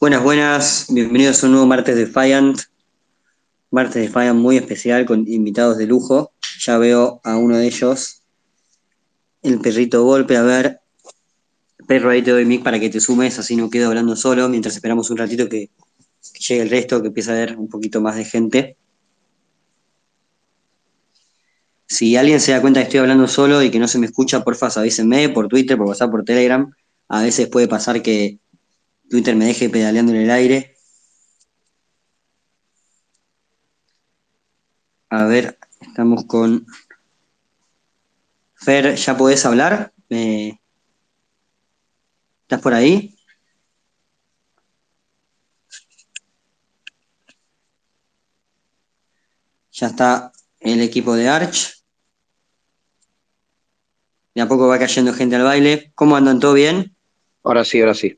Buenas, buenas, bienvenidos a un nuevo martes de Defiant. Martes de Defiant muy especial con invitados de lujo. Ya veo a uno de ellos, el perrito golpe. A ver, perro, ahí te doy mic para que te sumes, así no quedo hablando solo mientras esperamos un ratito que, que llegue el resto, que empiece a haber un poquito más de gente. Si alguien se da cuenta que estoy hablando solo y que no se me escucha, porfa, avísenme por Twitter, por WhatsApp, por Telegram. A veces puede pasar que Twitter me deje pedaleando en el aire. A ver, estamos con Fer, ¿ya podés hablar? ¿Me- ¿Estás por ahí? Ya está el equipo de Arch. De a poco va cayendo gente al baile. ¿Cómo andan? ¿Todo bien? Ahora sí, ahora sí.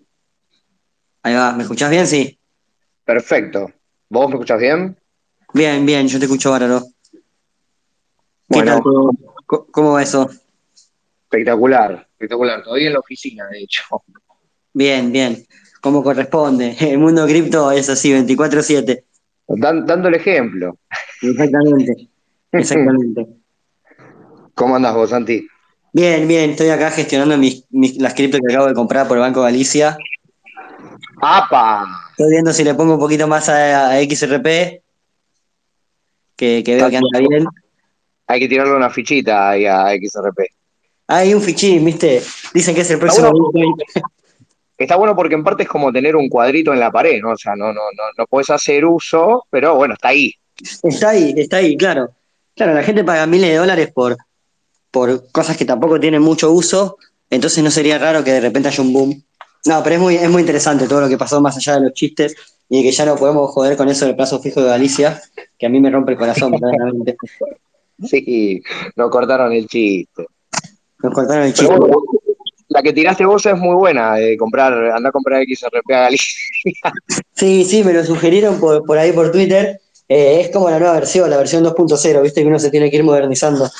Ahí va, ¿me escuchás bien? Sí. Perfecto. ¿Vos me escuchás bien? Bien, bien, yo te escucho bárbaro. ¿Qué Bueno, ¿Cómo va eso? espectacular, espectacular. Todavía en la oficina, de hecho. Bien, bien. Como corresponde. El mundo cripto es así, 24/7. Dan- dando el ejemplo. Exactamente. Exactamente. ¿Cómo andás vos, Santi? Bien, bien. Estoy acá gestionando mis, mis- las criptos que acabo de comprar por Banco Galicia. ¡Apa! Estoy viendo si le pongo un poquito más a, a XRP, que, que veo que anda bien. Hay que tirarle una fichita ahí a XRP. Hay un fichín, ¿viste? Dicen que es el próximo bueno. Bitcoin. Está bueno porque en parte es como tener un cuadrito en la pared, ¿no? O sea, no, no, no, no podés hacer uso, pero bueno, está ahí. Está ahí, está ahí, claro. Claro, la gente paga miles de dólares por, por cosas que tampoco tienen mucho uso, entonces no sería raro que de repente haya un boom. No, pero es muy, es muy interesante todo lo que pasó más allá de los chistes y de que ya no podemos joder con eso del plazo fijo de Galicia, que a mí me rompe el corazón, verdaderamente. Sí, nos cortaron el chiste. Nos cortaron el chiste. la que tiraste vos es muy buena, de comprar, andá a comprar XRP a Galicia. Sí, sí, me lo sugirieron por, por ahí por Twitter. Eh, es como la nueva versión, la versión 2.0, viste que uno se tiene que ir modernizando.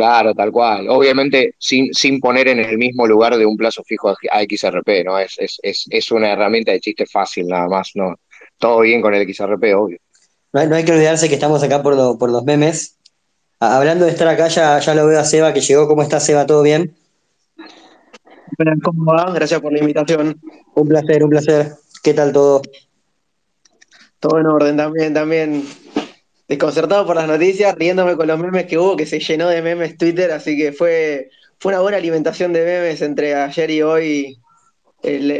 Claro, tal cual. Obviamente sin, sin poner en el mismo lugar de un plazo fijo a XRP, ¿no? Es, es, es, es una herramienta de chiste fácil nada más, ¿no? Todo bien con el XRP, obvio. No hay, no hay que olvidarse que estamos acá por, lo- por los memes. Hablando de estar acá, ya, ya lo veo a Seba que llegó. ¿Cómo está Seba? ¿Todo bien? ¿Cómo va? Gracias por la invitación. Un placer, un placer. ¿Qué tal todo? Todo en orden también, también. Desconcertado por las noticias, riéndome con los memes que hubo, que se llenó de memes Twitter, así que fue, fue una buena alimentación de memes entre ayer y hoy. el-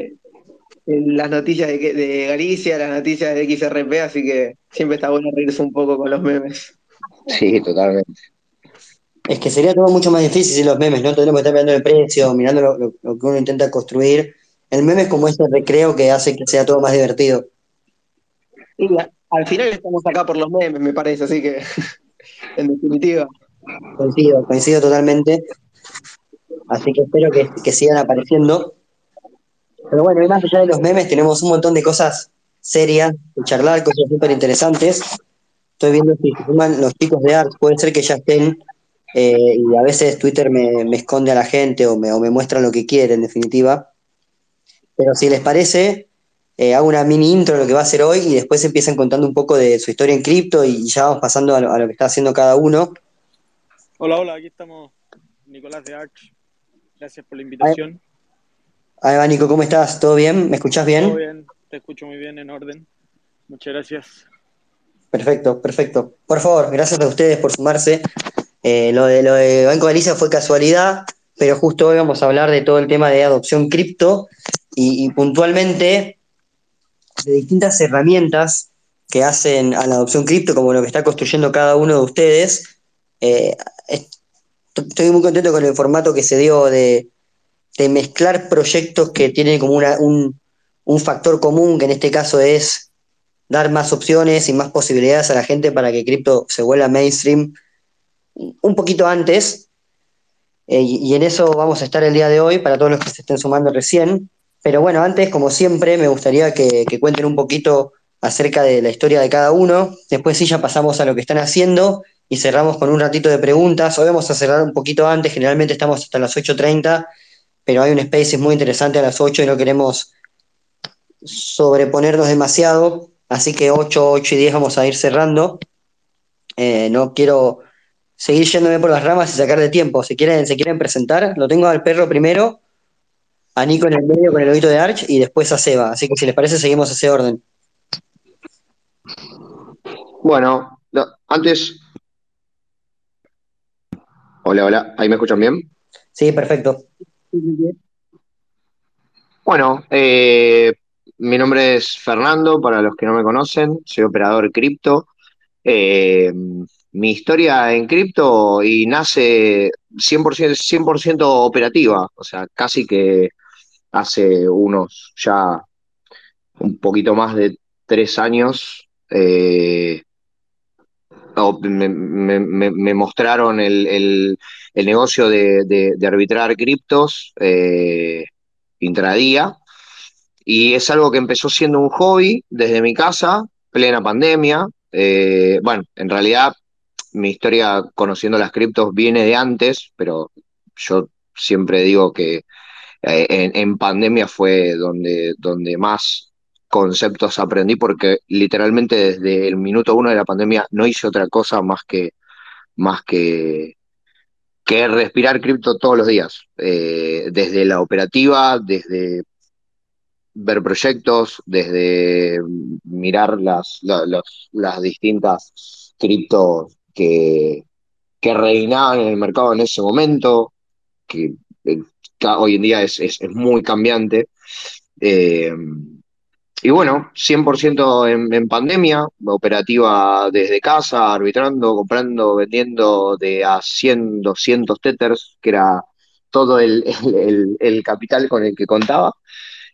el- las noticias de, Galicia, las noticias de XRP, así que siempre está bueno reírse un poco con los memes. Sí, totalmente. Es que sería todo mucho más difícil sin los memes, ¿no? Tendríamos que estar mirando el precio, mirando lo, lo- lo que uno intenta construir. El meme es como ese recreo que hace que sea todo más divertido. Y a- al final estamos acá por los memes, me parece, así que, en definitiva. Coincido, coincido totalmente. Así que espero que, sigan apareciendo. Pero bueno, y más allá de los memes, tenemos un montón de cosas serias de charlar, cosas súper interesantes. Estoy viendo si se suman los chicos de Art, puede ser que ya estén, eh, y a veces Twitter me, me esconde a la gente o me, o me muestra lo que quiere, en definitiva. Pero si les parece, eh, hago una mini intro de lo que va a ser hoy y después empiezan contando un poco de su historia en cripto y ya vamos pasando a lo, a lo que está haciendo cada uno. Hola, hola, aquí estamos Nicolás de Arch. Gracias por la invitación. Ahí va, Nico, ¿cómo estás? ¿Todo bien? ¿Me escuchás bien? Todo bien, te escucho muy bien, en orden. Muchas gracias. Perfecto, perfecto. Por favor, gracias a ustedes por sumarse. Eh, lo, de, lo de Banco Galicia fue casualidad, pero justo hoy vamos a hablar de todo el tema de adopción cripto y, y puntualmente de distintas herramientas que hacen a la adopción cripto, como lo que está construyendo cada uno de ustedes. Eh, est- estoy muy contento con el formato que se dio de, de mezclar proyectos que tienen como una- un, un factor común, que en este caso es dar más opciones y más posibilidades a la gente para que cripto se vuelva mainstream un poquito antes. Eh, y en eso vamos a estar el día de hoy para todos los que se estén sumando recién. Pero bueno, antes, como siempre, me gustaría que, cuenten un poquito acerca de la historia de cada uno. Después sí ya pasamos a lo que están haciendo y cerramos con un ratito de preguntas. Hoy vamos a cerrar un poquito antes, generalmente estamos hasta las 8.30, pero hay un Spaces muy interesante a las 8 y no queremos sobreponernos demasiado, así que 8, 8 y 10 vamos a ir cerrando. Eh, no quiero seguir yéndome por las ramas y sacar de tiempo. Si quieren, se quieren presentar, lo tengo al perro primero, a Nico en el medio con el oído de Arch y después a Seba. Así que si les parece, seguimos ese orden. Bueno, antes. Hola, hola, ¿ahí me escuchan bien? Sí, perfecto. Bueno, eh, mi nombre es Fernando, para los que no me conocen, soy operador cripto. Eh, mi historia en cripto y nace 100%, 100 operativa, o sea, casi que hace unos ya un poquito más de tres años. Eh, me, mostraron el, negocio de, arbitrar criptos eh, intradía y es algo que empezó siendo un hobby desde mi casa, plena pandemia. Eh, bueno, en realidad mi historia conociendo las criptos viene de antes, pero yo siempre digo que eh, en, pandemia fue donde, donde más conceptos aprendí, porque literalmente desde el minuto uno de la pandemia no hice otra cosa más que, más que, que respirar cripto todos los días, eh, desde la operativa, desde ver proyectos, desde mirar las, las distintas criptos que, que reinaban en el mercado en ese momento, que hoy en día es, muy cambiante. Eh, y bueno, 100% en, en, pandemia, operativa desde casa, arbitrando, comprando, vendiendo de a 100, 200 tethers, que era todo el, capital con el que contaba.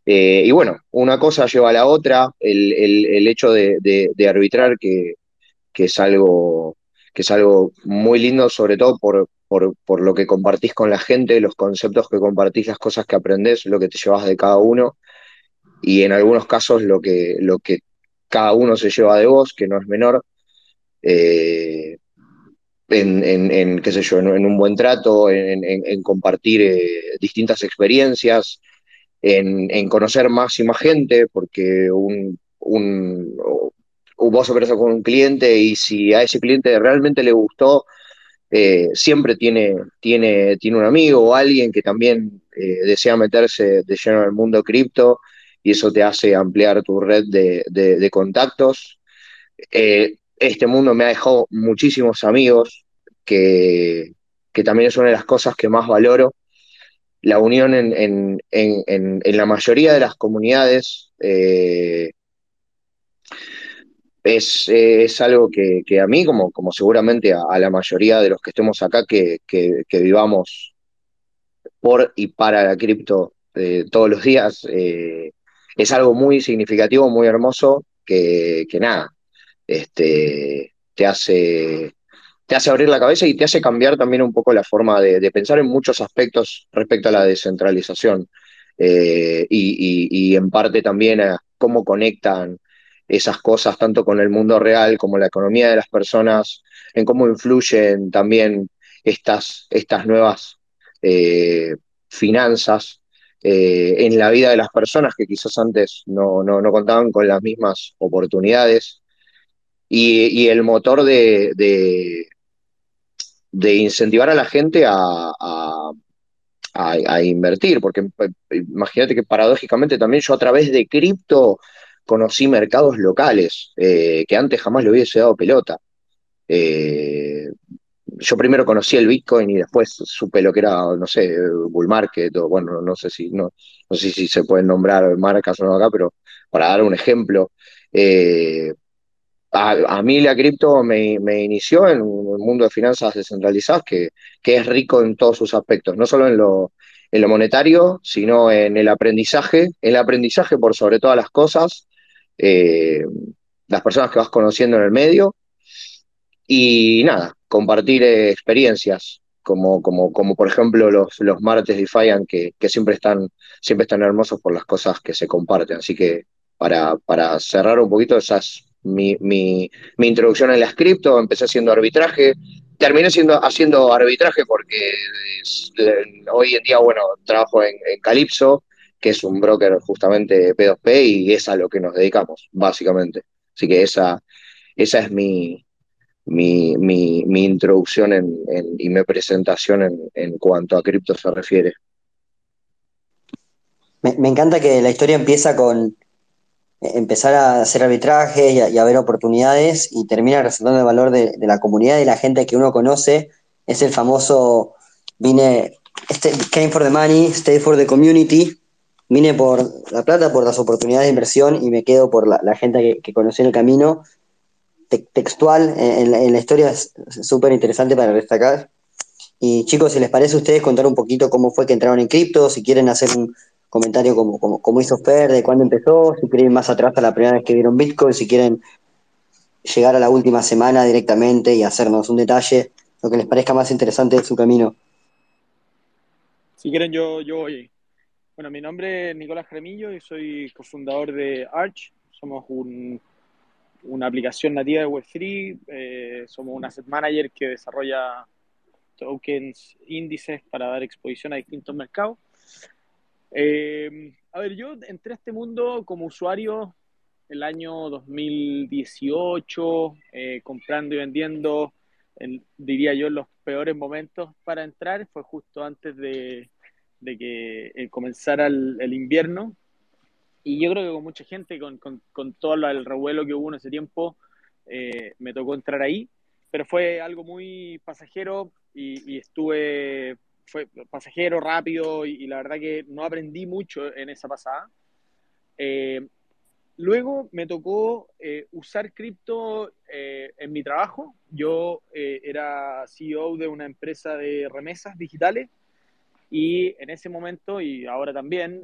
Eh, y bueno, una cosa lleva a la otra, el, hecho de, arbitrar, que, es algo, que es algo muy lindo, sobre todo por, por, lo que compartís con la gente, los conceptos que compartís, las cosas que aprendés, lo que te llevas de cada uno, y en algunos casos lo que, lo que cada uno se lleva de vos, que no es menor, eh, en, qué sé yo, en, un buen trato, en, compartir eh, distintas experiencias, en, conocer más y más gente, porque un, un, vos operas con un cliente y si a ese cliente realmente le gustó, eh, siempre tiene, tiene, tiene un amigo o alguien que también eh, desea meterse de lleno en el mundo cripto y eso te hace ampliar tu red de, contactos. Eh, este mundo me ha dejado muchísimos amigos, que, también es una de las cosas que más valoro. La unión en, la mayoría de las comunidades es, algo que, a mí, como, como seguramente a, la mayoría de los que estemos acá, que, vivamos por y para la cripto eh, todos los días, eh, es algo muy significativo, muy hermoso, que, nada, este, te hace te hace abrir la cabeza y te hace cambiar también un poco la forma de, pensar en muchos aspectos respecto a la descentralización eh, y, y, en parte también a cómo conectan esas cosas tanto con el mundo real como la economía de las personas, en cómo influyen también estas, estas nuevas eh, finanzas eh, en la vida de las personas que quizás antes no, contaban con las mismas oportunidades. Y, el motor de, de, incentivar a la gente a, a invertir, porque eh, imagínate que paradójicamente también yo a través de cripto conocí mercados locales eh, que antes jamás le hubiese dado pelota. Eh, yo primero conocí el Bitcoin y después supe lo que era, no sé, bull market, o bueno, no sé si no, no sé si se pueden nombrar marcas o no acá, pero para dar un ejemplo, eh, a, mí la cripto me, inició en un mundo de finanzas descentralizadas que, que, es rico en todos sus aspectos, no solo en lo, en lo monetario, sino en el aprendizaje, el aprendizaje por sobre todas las cosas, eh, las personas que vas conociendo en el medio y nada, compartir eh, experiencias, como, como, como por ejemplo los, los martes de que, que siempre, están, siempre están hermosos por las cosas que se comparten. Así que para, para cerrar un poquito, esa es mi, mi, mi introducción en la cripto, empecé haciendo arbitraje, terminé siendo, haciendo arbitraje porque hoy en día, bueno, trabajo en, en Calypso que es un broker justamente P2P y es a lo que nos dedicamos, básicamente. Así que esa, esa es mi, mi, mi, introducción y mi presentación en, en cuanto a cripto se refiere. Me, encanta que la historia empieza con empezar a hacer arbitrajes y a, ver oportunidades y termina resaltando el valor de, la comunidad y la gente que uno conoce. Es el famoso, vine, este, came for the money, stay for the community. Vine por la plata, por las oportunidades de inversión y me quedo por la, gente que, que, conocí en el camino. textual en, la, historia es súper interesante para destacar. Y chicos, si les parece a ustedes contar un poquito cómo fue que entraron en cripto, si quieren hacer un, comentario como, como, hizo Fer, de cuándo empezó, si quieren ir más atrás a la primera vez que vieron Bitcoin, si quieren llegar a la última semana directamente y hacernos un detalle, lo que les parezca más interesante de su camino. Si quieren, yo, yo voy. Bueno, mi nombre es Nicolás Cremillo y soy cofundador de Arch. Somos una aplicación nativa de Web3. Eh, somos un asset manager que desarrolla tokens, índices para dar exposición a distintos mercados. Eh, a ver, yo entré a este mundo como usuario el año 2018, eh, comprando y vendiendo, diría yo, los peores momentos para entrar. Fue justo antes de, que eh, comenzara el, invierno. Y yo creo que con mucha gente, con, todo el revuelo que hubo en ese tiempo, me tocó entrar ahí. Pero fue algo muy pasajero y estuve fue pasajero, rápido y, la verdad que no aprendí mucho en esa pasada. Eh, luego me tocó eh, usar cripto eh, en mi trabajo. Yo era CEO de una empresa de remesas digitales y en ese momento y ahora también,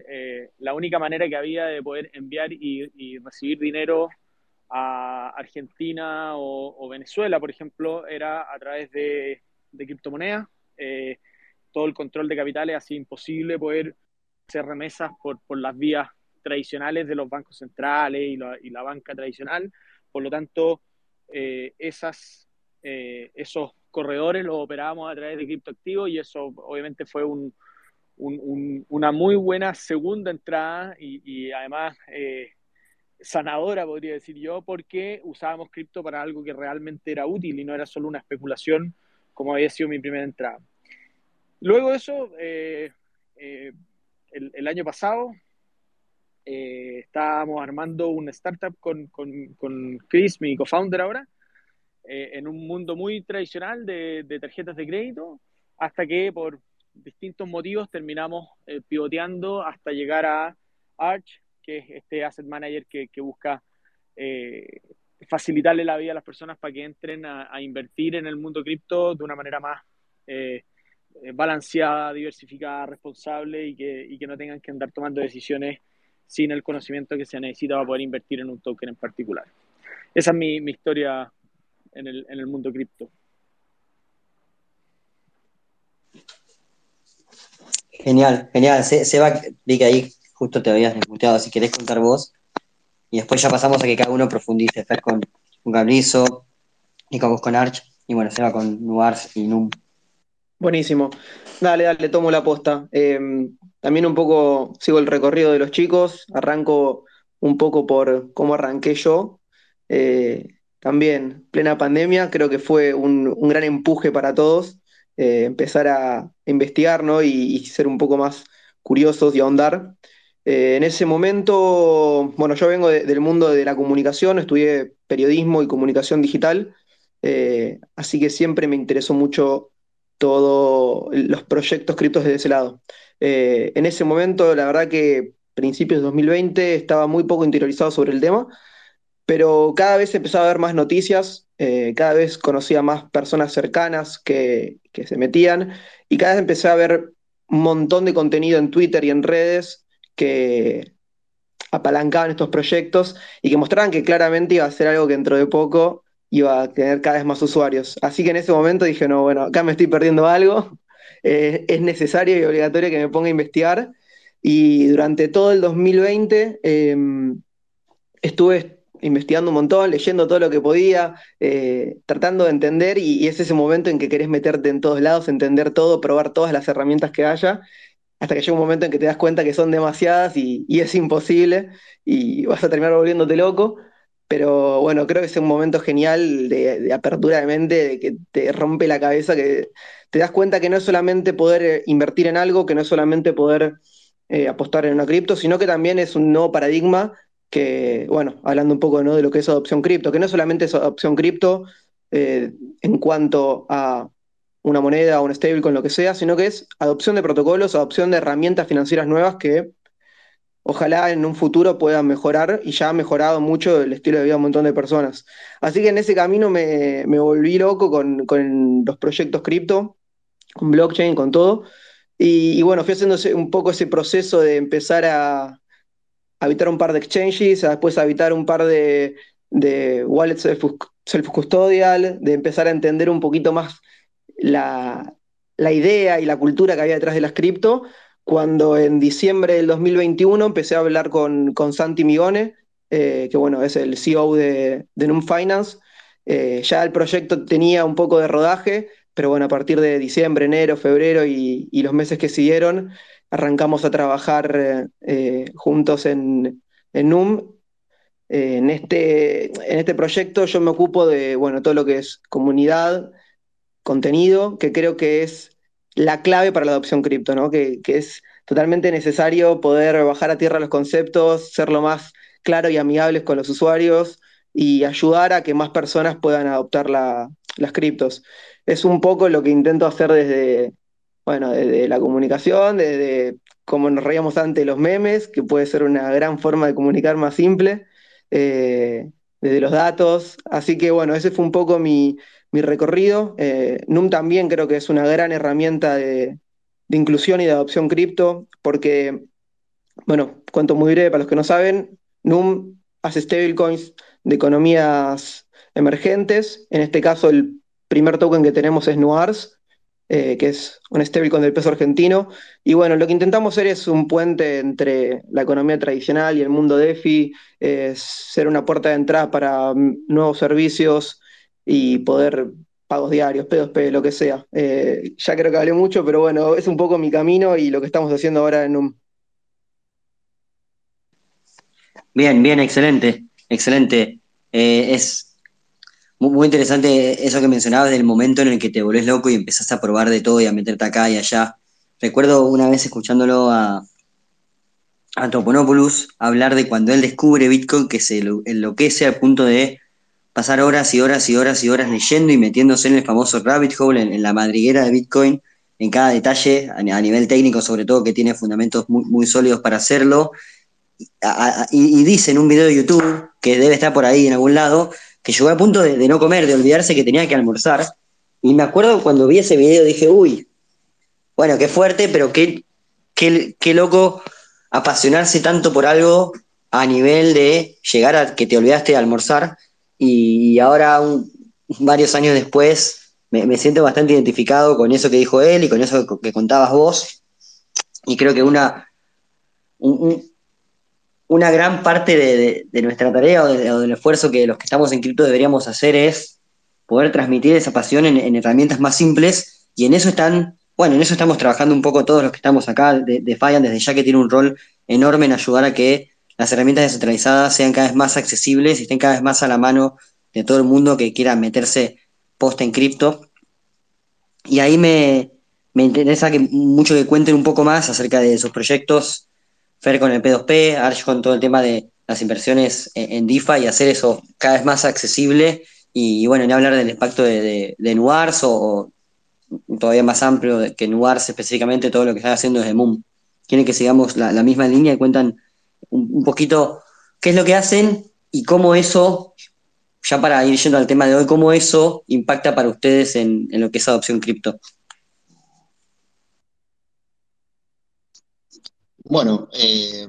la única manera que había de poder enviar y, recibir dinero a Argentina o, Venezuela, por ejemplo, era a través de, criptomonedas todo el control de capitales, así imposible poder hacer remesas por, las vías tradicionales de los bancos centrales y la, y la banca tradicional. Por lo tanto, eh, esas, eh, esos corredores los operábamos a través de criptoactivos y eso obviamente fue un, un, una muy buena segunda entrada y, además eh, sanadora, podría decir yo, porque usábamos cripto para algo que realmente era útil y no era solo una especulación como había sido mi primera entrada. Luego de eso, eh, eh, el, año pasado, estábamos armando una startup con, Chris, mi co-founder ahora, en un mundo muy tradicional de, tarjetas de crédito, hasta que por distintos motivos terminamos pivoteando hasta llegar a Arch, que es este asset manager que, busca facilitarle la vida a las personas para que entren a, invertir en el mundo cripto de una manera más eh, balanceada, diversificada, responsable y que, y que no tengan que andar tomando decisiones sin el conocimiento que se necesita para poder invertir en un token en particular. Esa es mi historia en el, en el mundo cripto. Genial, genial. Seba, vi que ahí justo te habías desmuteado, si querés contar vos. Y después ya pasamos a que cada uno profundice. Fer con, con Gabrizo, Nico vos con Arch, y bueno, Seba con Nuars y Num. Buenísimo. Dale, dale, tomo la posta. Em, también un poco sigo el recorrido de los chicos, arranco un poco por cómo arranqué yo. Eh, también, plena pandemia, creo que fue un, gran empuje para todos eh, empezar a investigar ¿no? y, ser un poco más curiosos y ahondar. Eh, en ese momento, bueno, yo vengo del mundo de la comunicación, estudié periodismo y comunicación digital, así que siempre me interesó mucho todos los proyectos criptos desde ese lado. Eh, en ese momento, la verdad que principios de 2020 estaba muy poco interiorizado sobre el tema, pero cada vez empezaba a ver más noticias, eh, cada vez conocía más personas cercanas que, se metían y cada vez empecé a ver un montón de contenido en Twitter y en redes que apalancaban estos proyectos y que mostraban que claramente iba a ser algo que dentro de poco iba a tener cada vez más usuarios. Así que en ese momento dije, no, bueno, acá me estoy perdiendo algo, eh, es necesario y obligatorio que me ponga a investigar. Y durante todo el 2020 em, estuve investigando un montón, leyendo todo lo que podía, eh, tratando de entender, y, es ese momento en que querés meterte en todos lados, entender todo, probar todas las herramientas que haya. hasta que llega un momento en que te das cuenta que son demasiadas y, es imposible y vas a terminar volviéndote loco. Pero bueno, creo que es un momento genial de, de, apertura de mente, de que te rompe la cabeza, que te das cuenta que no es solamente poder eh, invertir en algo, que no es solamente poder eh, apostar en una cripto, sino que también es un nuevo paradigma que, bueno, hablando un poco de lo que es adopción cripto, que no solamente es adopción cripto eh, en cuanto a una moneda o un stablecoin, lo que sea, sino que es adopción de protocolos, adopción de herramientas financieras nuevas que ojalá en un futuro puedan mejorar y ya ha mejorado mucho el estilo de vida de un montón de personas. Así que en ese camino me, me volví loco con, con los proyectos cripto, con blockchain, con todo. Y, y, bueno, fui haciendo un poco ese proceso de empezar a, habitar un par de exchanges, a después habitar un par de, de wallets self-custodial, de empezar a entender un poquito más la, la idea y la cultura que había detrás de las cripto, cuando en diciembre del 2021 empecé a hablar con, con Santi Migone, eh, que bueno, es el CEO de, de Num Finance. Eh, ya el proyecto tenía un poco de rodaje, pero bueno, a partir de diciembre, enero, febrero y, y los meses que siguieron, arrancamos a trabajar eh, juntos en, en NUM. Eh, en, este, en este proyecto yo me ocupo de bueno, todo lo que es comunidad, contenido, que creo que es la clave para la adopción cripto, ¿no? que, que es totalmente necesario poder bajar a tierra los conceptos, ser lo más claro y amigables con los usuarios y ayudar a que más personas puedan adoptar la, las criptos. Es un poco lo que intento hacer desde, bueno, desde la comunicación, desde como nos reíamos antes los memes, que puede ser una gran forma de comunicar más simple, eh, desde los datos. Así que bueno, ese fue un poco mi, mi recorrido. Eh, NUM también creo que es una gran herramienta de, inclusión y de adopción cripto, porque, bueno, cuento muy breve para los que no saben, NUM hace stablecoins de economías emergentes. En este caso, el primer token que tenemos es NUARS, eh, que es un stablecoin del peso argentino. Y bueno, lo que intentamos ser es un puente entre la economía tradicional y el mundo DeFi, es ser una puerta de entrada para nuevos servicios y poder pagos diarios, P2P, lo que sea. Eh, ya creo que hablé mucho, pero bueno, es un poco mi camino y lo que estamos haciendo ahora en un... Bien, bien, excelente, excelente. Eh, es muy, interesante eso que mencionabas del momento en el que te volvés loco y empezás a probar de todo y a meterte acá y allá. Recuerdo una vez escuchándolo a, a Toponopoulos hablar de cuando él descubre Bitcoin que se enloquece al punto de pasar horas y horas y horas y horas leyendo y metiéndose en el famoso rabbit hole, en, la madriguera de Bitcoin, en cada detalle, a, nivel técnico sobre todo, que tiene fundamentos muy, sólidos para hacerlo. Y, y, dice en un video de YouTube, que debe estar por ahí en algún lado, que llegó a punto de, no comer, de olvidarse que tenía que almorzar. Y me acuerdo cuando vi ese video, dije, uy, bueno, qué fuerte, pero qué, qué, qué loco apasionarse tanto por algo a nivel de llegar a que te olvidaste de almorzar y ahora, varios años después, me, me, siento bastante identificado con eso que dijo él y con eso que, que contabas vos. Y creo que una, un, una gran parte de, nuestra tarea o, de, o, del esfuerzo que los que estamos en cripto deberíamos hacer es poder transmitir esa pasión en, en, herramientas más simples y en eso están, bueno, en eso estamos trabajando un poco todos los que estamos acá de, de desde ya que tiene un rol enorme en ayudar a que las herramientas descentralizadas sean cada vez más accesibles y estén cada vez más a la mano de todo el mundo que quiera meterse post en cripto. Y ahí me, me, interesa que mucho que cuenten un poco más acerca de sus proyectos, Fer con el P2P, Arch con todo el tema de las inversiones en, en DeFi y hacer eso cada vez más accesible. Y, bueno, ni hablar del impacto de, de, Nuars o, todavía más amplio que Nuars específicamente, todo lo que están haciendo desde Moon. Quieren que sigamos la, misma línea y cuentan un, poquito qué es lo que hacen y cómo eso, ya para ir yendo al tema de hoy, cómo eso impacta para ustedes en lo que es adopción cripto. Bueno, eh,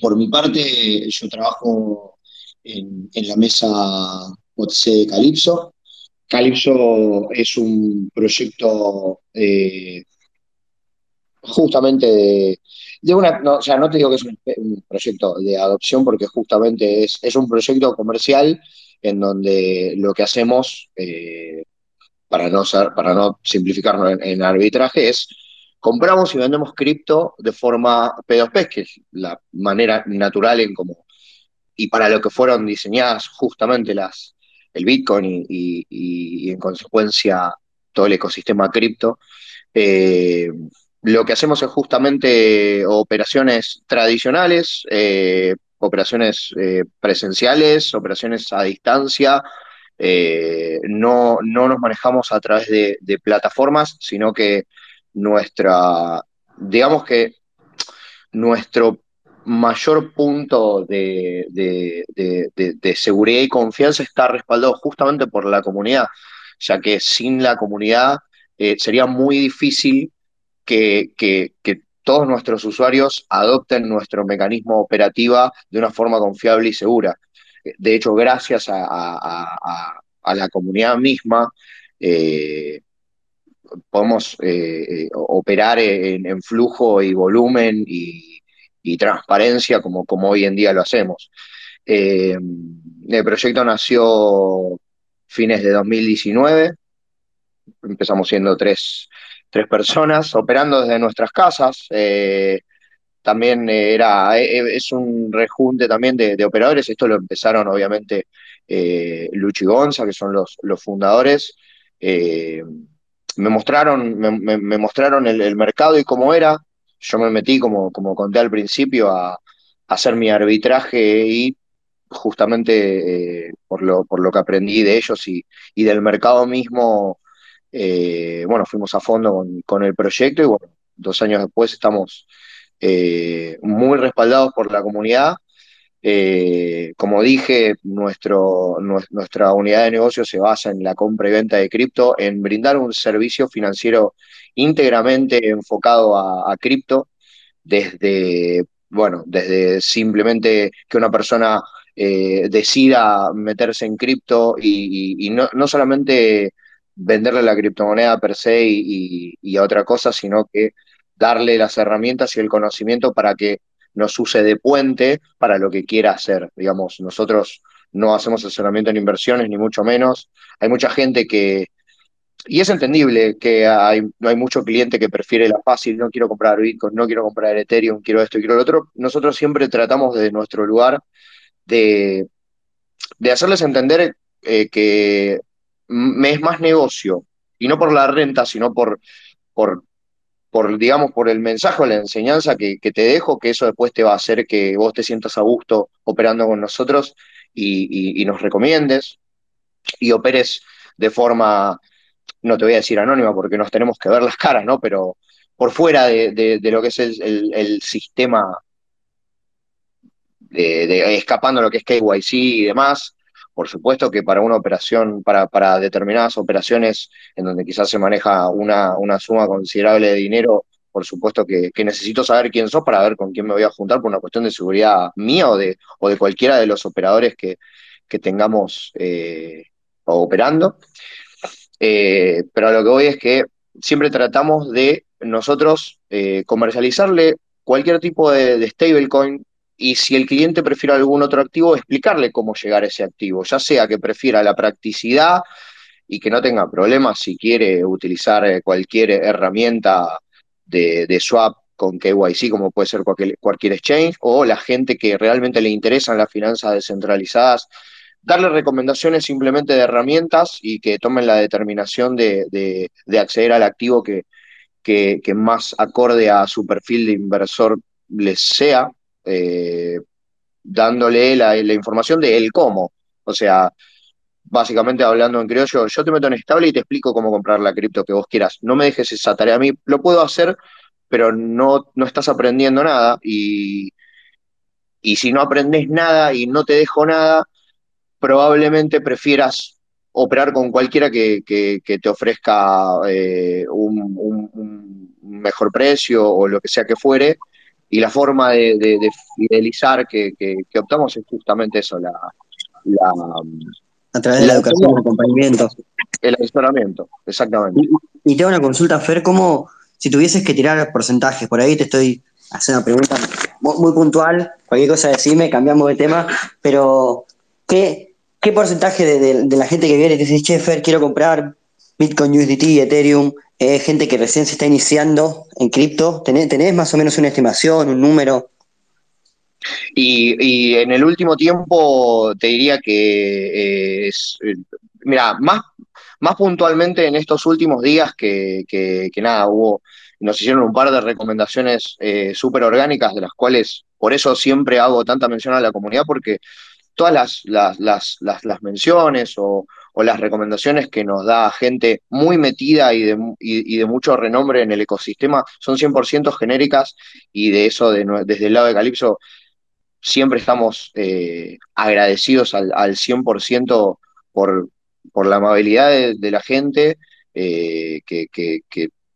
por mi parte, yo trabajo en, la mesa OTC de Calypso. Calypso es un proyecto eh, justamente de, una, no, o sea, no te digo que es un, proyecto de adopción porque justamente es, es un proyecto comercial en donde lo que hacemos, eh, para, no ser, para no simplificarlo en, en, arbitraje, es compramos y vendemos cripto de forma P2P, que es la manera natural en cómo y para lo que fueron diseñadas justamente las, el Bitcoin y, en consecuencia todo el ecosistema cripto. Eh, lo que hacemos es justamente operaciones tradicionales, eh, operaciones eh, presenciales, operaciones a distancia. no, no, nos manejamos a través de plataformas, sino que nuestra, digamos que nuestro mayor punto de, seguridad y confianza está respaldado justamente por la comunidad, ya que sin la comunidad eh, sería muy difícil que, todos nuestros usuarios adopten nuestro mecanismo operativo de una forma confiable y segura. De hecho, gracias a, la comunidad misma, eh, podemos eh, operar en, flujo y volumen y, transparencia como, como, hoy en día lo hacemos. Eh, el proyecto nació fines de 2019, empezamos siendo tres, personas operando desde nuestras casas. Eh, también era, es un rejunte también de, operadores, esto lo empezaron obviamente Luchi y Gonza, que son los, los fundadores me mostraron, me, mostraron el, mercado y cómo era. Yo me metí, como, como conté al principio, a, hacer mi arbitraje y justamente eh, por, lo, por lo que aprendí de ellos y, del mercado mismo, eh, bueno, fuimos a fondo con, el proyecto y bueno, dos años después estamos eh, muy respaldados por la comunidad eh, como dije, nuestro, nuestra unidad de negocio se basa en la compra y venta de cripto, en brindar un servicio financiero íntegramente enfocado a, cripto, desde, bueno, desde simplemente que una persona eh, decida meterse en cripto y, no, solamente venderle la criptomoneda per se y, y a otra cosa, sino que darle las herramientas y el conocimiento para que nos use de puente para lo que quiera hacer. Digamos, nosotros no hacemos asesoramiento en inversiones, ni mucho menos. Hay mucha gente que, y es entendible que hay, no hay mucho cliente que prefiere la fácil, no quiero comprar Bitcoin, no quiero comprar Ethereum, quiero esto y quiero lo otro. Nosotros siempre tratamos desde nuestro lugar de, de hacerles entender eh, que es más negocio, y no por la renta, sino por, por por, digamos, por el mensaje o la enseñanza que, te dejo, que eso después te va a hacer que vos te sientas a gusto operando con nosotros y, nos recomiendes y operes de forma, no te voy a decir anónima porque nos tenemos que ver las caras, ¿no? Pero por fuera de, lo que es el, sistema de, escapando lo que es KYC y demás, por supuesto que para una operación, para, para determinadas operaciones en donde quizás se maneja una, una suma considerable de dinero, por supuesto que, necesito saber quién sos para ver con quién me voy a juntar por una cuestión de seguridad mía o de, o de cualquiera de los operadores que, tengamos eh, operando. Eh, pero lo que voy es que siempre tratamos de nosotros eh, comercializarle cualquier tipo de stablecoin y si el cliente prefiere algún otro activo, explicarle cómo llegar a ese activo, ya sea que prefiera la practicidad y que no tenga problemas si quiere utilizar eh, cualquier herramienta de, swap con KYC, como puede ser cualquier, exchange, o la gente que realmente le interesan las finanzas descentralizadas, darle recomendaciones simplemente de herramientas y que tomen la determinación de, acceder al activo que, que, más acorde a su perfil de inversor les sea, eh, dándole la, información de el cómo. O sea, básicamente hablando en criollo, yo te meto en estable y te explico cómo comprar la cripto que vos quieras. No me dejes esa tarea a mí, lo puedo hacer, pero no, no estás aprendiendo nada y, y si no aprendes nada y no te dejo nada, probablemente prefieras operar con cualquiera que, te ofrezca eh, un, mejor precio o lo que sea que fuere, y la forma de, fidelizar que, optamos es justamente eso, la, a través de la, educación y el acompañamiento. El asesoramiento, exactamente. Y, tengo una consulta, Fer, ¿cómo, si tuvieses que tirar porcentajes, por ahí te estoy haciendo una pregunta muy, puntual, cualquier cosa decime, cambiamos de tema, pero ¿qué, qué porcentaje de, la gente que viene y te dice, che, Fer, quiero comprar Bitcoin, USDT, Ethereum, eh, gente que recién se está iniciando en cripto? ¿Tenés, ¿Tenés, más o menos una estimación, un número? Y, y en el último tiempo te diría que eh, es, eh, mira, más, puntualmente en estos últimos días que, que, que nada, hubo, nos hicieron un par de recomendaciones súper orgánicas, de las cuales por eso siempre hago tanta mención a la comunidad, porque todas las, las, las, las, las menciones o, o, las recomendaciones que nos da gente muy metida y de, y, de mucho renombre en el ecosistema son 100% genéricas y de eso de, desde el lado de Calypso siempre estamos eh, agradecidos al, al 100% por, por la amabilidad de, la gente eh, que,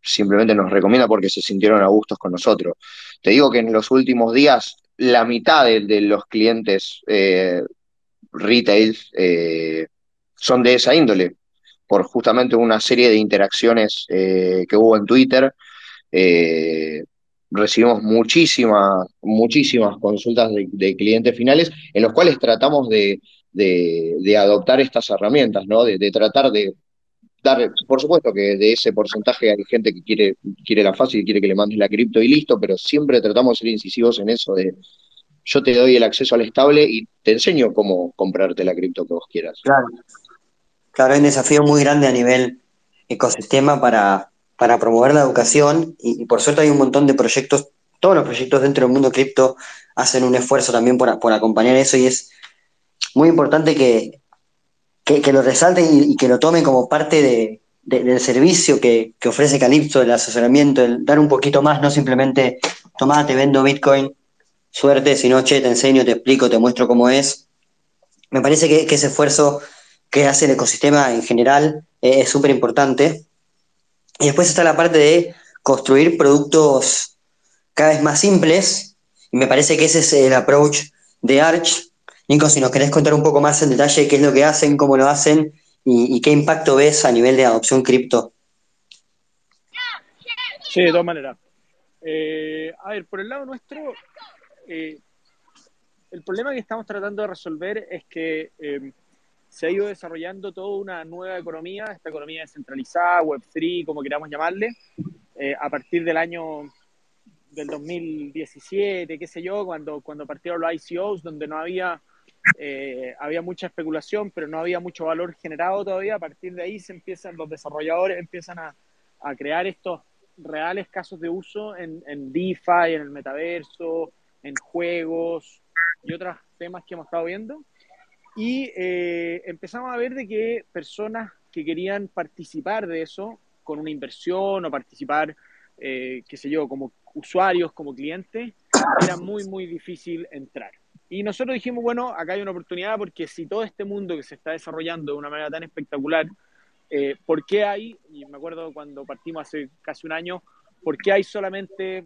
simplemente nos recomienda porque se sintieron a gustos con nosotros. Te digo que en los últimos días la mitad de, de los clientes eh, retail eh, son de esa índole, por justamente una serie de interacciones eh, que hubo en Twitter. Eh, recibimos muchísimas, muchísimas consultas de, clientes finales en los cuales tratamos de, de, adoptar estas herramientas, ¿no? de, tratar de dar, por supuesto que de ese porcentaje hay gente que quiere, quiere la fácil quiere que le mandes la cripto y listo, pero siempre tratamos de ser incisivos en eso de yo te doy el acceso al estable y te enseño cómo comprarte la cripto que vos quieras. Claro, claro, hay un desafío muy grande a nivel ecosistema para, para promover la educación y, por suerte hay un montón de proyectos, todos los proyectos dentro del mundo cripto hacen un esfuerzo también por, por acompañar eso y es muy importante que, que, lo resalten y, que lo tomen como parte de, de, del servicio que, ofrece Calypso, el asesoramiento, el dar un poquito más, no simplemente, tomá, te vendo Bitcoin, suerte, si no, che, te enseño, te explico, te muestro cómo es. Me parece que ese esfuerzo que hace el ecosistema en general eh, es súper importante. Y después está la parte de construir productos cada vez más simples, y me parece que ese es el approach de Arch. Nico, si nos querés contar un poco más en detalle qué es lo que hacen, cómo lo hacen y, qué impacto ves a nivel de adopción cripto. Sí, de todas maneras. Eh, a ver, por el lado nuestro, eh, el problema que estamos tratando de resolver es que se ha ido desarrollando toda una nueva economía, esta economía descentralizada, Web3, como queramos llamarle, eh, a partir del año del 2017, qué sé yo, cuando, cuando partieron los ICOs, donde no había, eh, había mucha especulación, pero no había mucho valor generado todavía, a partir de ahí se empiezan, los desarrolladores empiezan a, a crear estos reales casos de uso en, en DeFi, en el metaverso, en juegos y otros temas que hemos estado viendo. Y eh, empezamos a ver de que personas que querían participar de eso con una inversión o participar, eh, qué sé yo, como usuarios, como clientes, era muy, muy difícil entrar. Y nosotros dijimos, bueno, acá hay una oportunidad porque si todo este mundo que se está desarrollando de una manera tan espectacular, eh, ¿por qué hay, y me acuerdo cuando partimos hace casi un año, ¿por qué hay solamente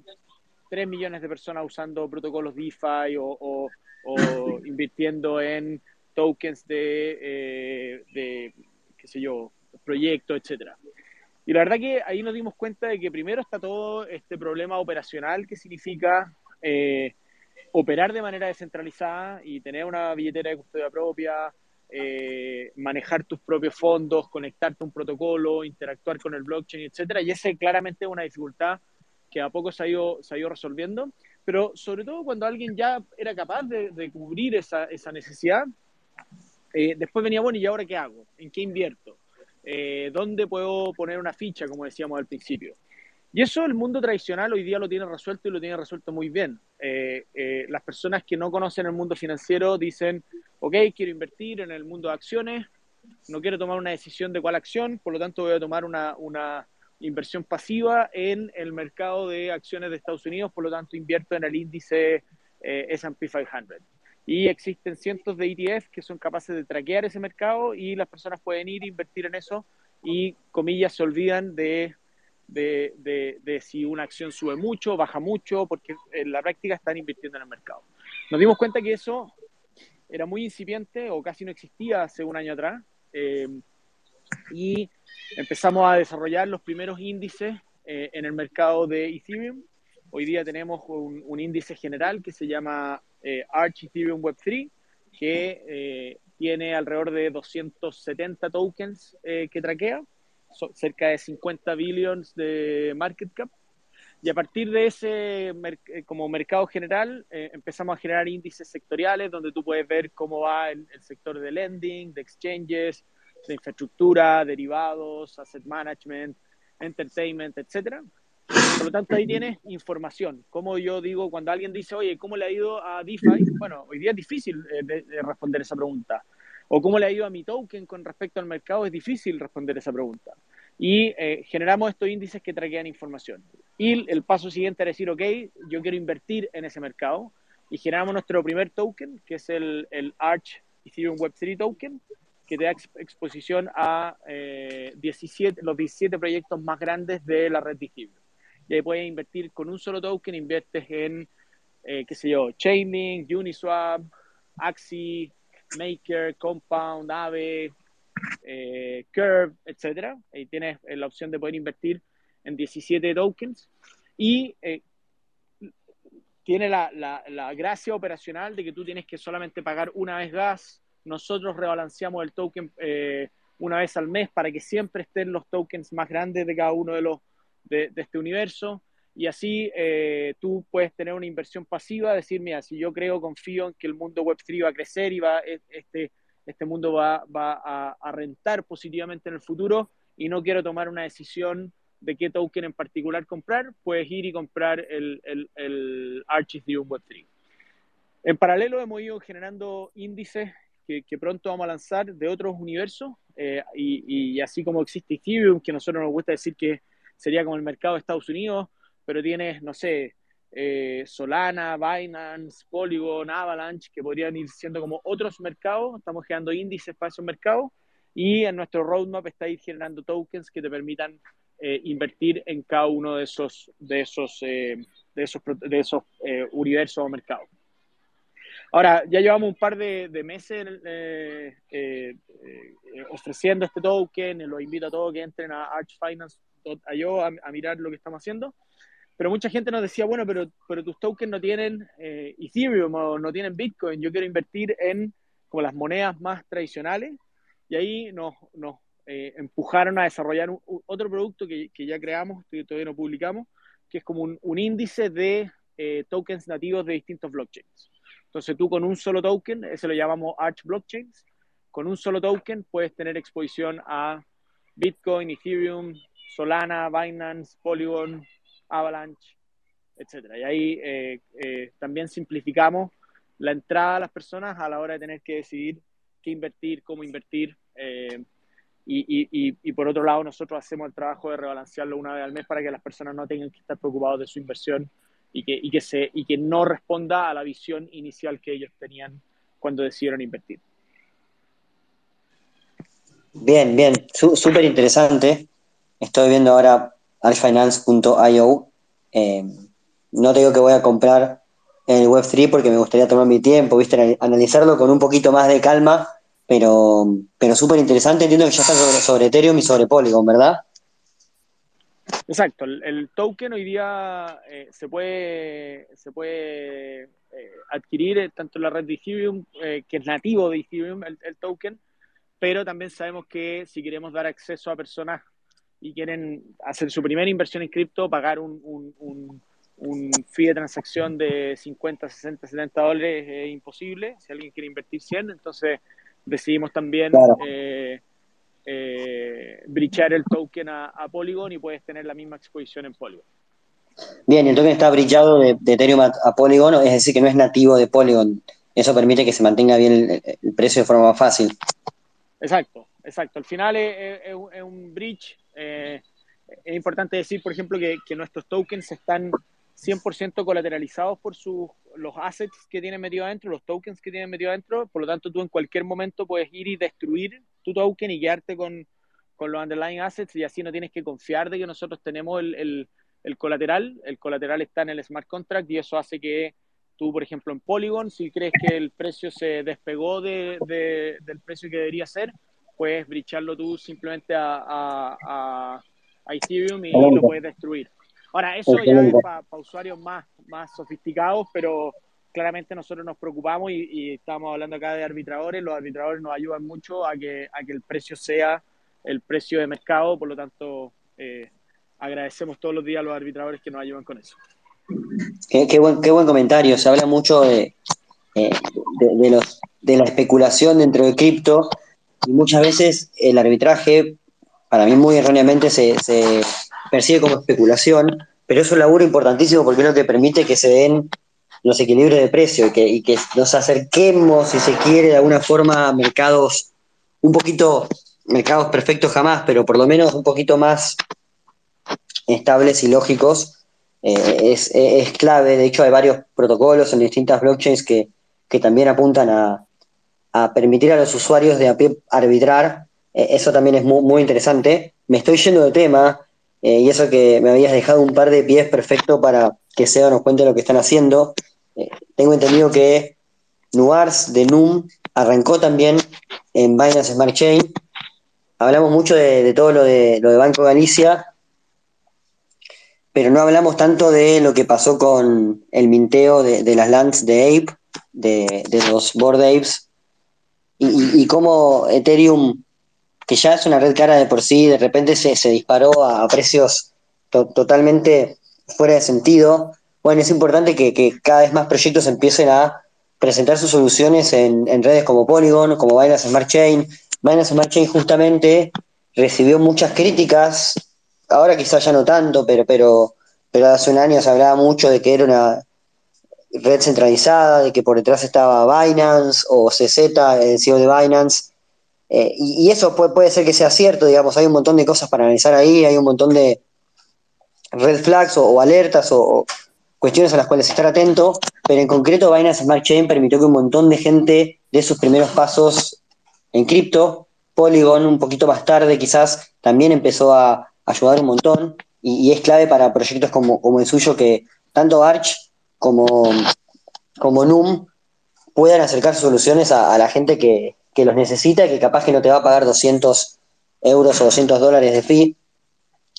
3 millones de personas usando protocolos DeFi o, o, o invirtiendo en tokens de, eh, de, qué sé yo, proyectos, etcétera. Y la verdad que ahí nos dimos cuenta de que primero está todo este problema operacional que significa eh, operar de manera descentralizada y tener una billetera de custodia propia, eh, manejar tus propios fondos, conectarte a un protocolo, interactuar con el blockchain, etcétera. Y ese claramente es una dificultad que a poco se ha ido, se ha ido resolviendo, pero sobre todo cuando alguien ya era capaz de, de cubrir esa, esa necesidad, eh, después venía, bueno, ¿y ahora qué hago? ¿En qué invierto? Eh, ¿Dónde puedo poner una ficha, como decíamos al principio? Y eso el mundo tradicional hoy día lo tiene resuelto y lo tiene resuelto muy bien. Eh, eh, las personas que no conocen el mundo financiero dicen, ok, quiero invertir en el mundo de acciones, no quiero tomar una decisión de cuál acción, por lo tanto voy a tomar una, una inversión pasiva en el mercado de acciones de Estados Unidos, por lo tanto invierto en el índice S&P 500 y existen cientos de ETF que son capaces de traquear ese mercado y las personas pueden ir a invertir en eso y, comillas, se olvidan de, de, de, si una acción sube mucho, baja mucho, porque en la práctica están invirtiendo en el mercado. Nos dimos cuenta que eso era muy incipiente o casi no existía hace un año atrás eh, y empezamos a desarrollar los primeros índices eh, en el mercado de Ethereum. Hoy día tenemos un índice general que se llama eh, Arch Ethereum Web3, que eh, tiene alrededor de 270 tokens eh, que traquea cerca de 50 billions de market cap. Y a partir de ese, eh, como mercado general, empezamos a generar índices sectoriales donde tú puedes ver cómo va el, sector de lending, de exchanges, de infraestructura, derivados, asset management, entertainment, etcétera. Por lo tanto, ahí tienes información. Como yo digo, cuando alguien dice, oye, ¿cómo le ha ido a DeFi? Bueno, hoy día es difícil de responder esa pregunta o cómo le ha ido a mi token con respecto al mercado, es difícil responder esa pregunta. Y eh, generamos estos índices que traquean información. Y el paso siguiente era decir, ok, yo quiero invertir en ese mercado. Y generamos nuestro primer token, que es el, el Arch Ethereum Web3 Token, que te da exposición a 17, eh, los 17 proyectos más grandes de la red de Ethereum. Y ahí puedes invertir con un solo token, inviertes en, eh, qué sé yo, Chainlink, Uniswap, Axie, Maker, Compound, Ave, eh, Curve, etcétera. Ahí tienes eh, la opción de poder invertir en 17 tokens y eh, tiene la, gracia operacional de que tú tienes que solamente pagar una vez gas. Nosotros rebalanceamos el token una vez al mes para que siempre estén los tokens más grandes de cada uno de los de, este universo y así eh, tú puedes tener una inversión pasiva, decir, mira, si yo creo, confío en que el mundo Web3 va a crecer y va, este, este mundo va, va a, rentar positivamente en el futuro y no quiero tomar una decisión de qué token en particular comprar, puedes ir y comprar el, el, el un Web3. En paralelo hemos ido generando índices que, que pronto vamos a lanzar de otros universos eh, y, y así como existe Ethereum, que a nosotros nos gusta decir que sería como el mercado de Estados Unidos, pero tienes, no sé, eh, Solana, Binance, Polygon, Avalanche, que podrían ir siendo como otros mercados. Estamos generando índices para esos mercados y en nuestro roadmap está ir generando tokens que te permitan eh, invertir en cada uno de esos, de esos, eh, de esos, de esos universos o mercados. Ahora, ya llevamos un par de, meses ofreciendo este token, los invito a todos que entren a archfinance.io a, a mirar lo que estamos haciendo. Pero mucha gente nos decía, bueno, pero, pero tus tokens no tienen eh, Ethereum o no tienen Bitcoin, yo quiero invertir en como las monedas más tradicionales y ahí nos, nos eh, empujaron a desarrollar otro producto que, que, ya creamos, que todavía no publicamos, que es como un, un índice de eh, tokens nativos de distintos blockchains. Entonces tú con un solo token, ese lo llamamos Arch Blockchains, con un solo token puedes tener exposición a Bitcoin, Ethereum, Solana, Binance, Polygon, Avalanche, etcétera. Y ahí eh, eh, también simplificamos la entrada a las personas a la hora de tener que decidir qué invertir, cómo invertir. Eh, y, por otro lado, nosotros hacemos el trabajo de rebalancearlo una vez al mes para que las personas no tengan que estar preocupados de su inversión y que, que, se, y que no responda a la visión inicial que ellos tenían cuando decidieron invertir. Bien, bien, súper interesante. Estoy viendo ahora alfinance.io. Eh, no te digo que voy a comprar el Web3 porque me gustaría tomar mi tiempo, ¿viste? analizarlo con un poquito más de calma, pero, pero súper interesante. Entiendo que ya está sobre, Ethereum y sobre Polygon, ¿verdad? Exacto, el, token hoy día eh, se puede, se puede eh, adquirir tanto en la red de Ethereum, que es nativo de Ethereum, el, token, pero también sabemos que si queremos dar acceso a personas y quieren hacer su primera inversión en cripto, pagar un, un, un, fee de transacción de 50, 60, 70 dólares es imposible. Si alguien quiere invertir 100, entonces decidimos también eh, eh, brichar el token a, Polygon y puedes tener la misma exposición en Polygon. Bien, el token está brichado de, Ethereum a, Polygon, es decir, que no es nativo de Polygon. Eso permite que se mantenga bien el, precio de forma más fácil. Exacto, exacto. Al final es, es un bridge eh, es importante decir, por ejemplo, que, nuestros tokens están 100% colateralizados por sus, los assets que tienen metido adentro, los tokens que tienen metido adentro, por lo tanto tú en cualquier momento puedes ir y destruir tu token y quedarte con, con los underlying assets y así no tienes que confiar de que nosotros tenemos el, el, colateral, el colateral está en el smart contract y eso hace que tú, por ejemplo, en Polygon, si crees que el precio se despegó de, del precio que debería ser, puedes bricharlo tú simplemente a, a, a, Ethereum y lo puedes destruir. Ahora, eso ya es para usuarios más, más sofisticados, pero claramente nosotros nos preocupamos y, estamos hablando acá de arbitradores. Los arbitradores nos ayudan mucho a que, a que el precio sea el precio de mercado, por lo tanto, eh, agradecemos todos los días a los arbitradores que nos ayudan con eso. Qué, buen, qué buen comentario, se habla mucho de, eh, de, los, de la especulación dentro de cripto y muchas veces el arbitraje, para mí muy erróneamente, se, percibe como especulación, pero es un laburo importantísimo porque no te permite que se den los equilibrios de precio y que, y que nos acerquemos, si se quiere, de alguna forma a mercados un poquito, mercados perfectos jamás, pero por lo menos un poquito más estables y lógicos, eh, es, es, clave. De hecho, hay varios protocolos en distintas blockchains que, que también apuntan a, a, permitir a los usuarios de a pie arbitrar. Eh, eso también es muy, muy, interesante. Me estoy yendo de tema, eh, y eso que me habías dejado un par de pies perfecto para que Seba nos cuente lo que están haciendo. Eh, tengo entendido que Nuars de NUM arrancó también en Binance Smart Chain. Hablamos mucho de, todo lo de, lo de Banco Galicia, pero no hablamos tanto de lo que pasó con el minteo de, de las lands de Ape, de, de los Board Apes, y, y, cómo Ethereum, que ya es una red cara de por sí, de repente se, se disparó a, precios to totalmente fuera de sentido. Bueno, es importante que, que, cada vez más proyectos empiecen a presentar sus soluciones en, en redes como Polygon, como Binance Smart Chain. Binance Smart Chain justamente recibió muchas críticas, ahora quizás ya no tanto, pero, pero, pero hace un año se hablaba mucho de que era una red centralizada, de que por detrás estaba Binance o CZ, el CEO de Binance. Eh, y, eso puede, puede ser que sea cierto, digamos, hay un montón de cosas para analizar ahí, hay un montón de red flags o, alertas o, cuestiones a las cuales estar atento, pero en concreto Binance Smart Chain permitió que un montón de gente dé sus primeros pasos en cripto. Polygon un poquito más tarde quizás también empezó a ayudar un montón y, y es clave para proyectos como, como, el suyo que tanto Arch como, como NUM puedan acercar soluciones a, a la gente que, que, los necesita y que capaz que no te va a pagar 200 euros o 200 dólares de fee.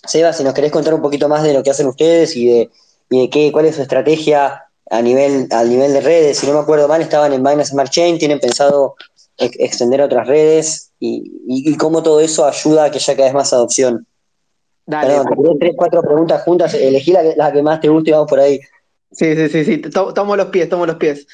Seba, si nos querés contar un poquito más de lo que hacen ustedes y de y de qué, cuál es su estrategia a nivel, a nivel de redes. Si no me acuerdo mal, estaban en Binance Smart Chain, tienen pensado ex extender a otras redes y, y, y, cómo todo eso ayuda a que haya cada vez más adopción. Dale, Perdón, tres, cuatro preguntas juntas, elegí la, la, que más te guste y vamos por ahí. Sí, sí, sí, sí. tomo los pies, tomo los pies.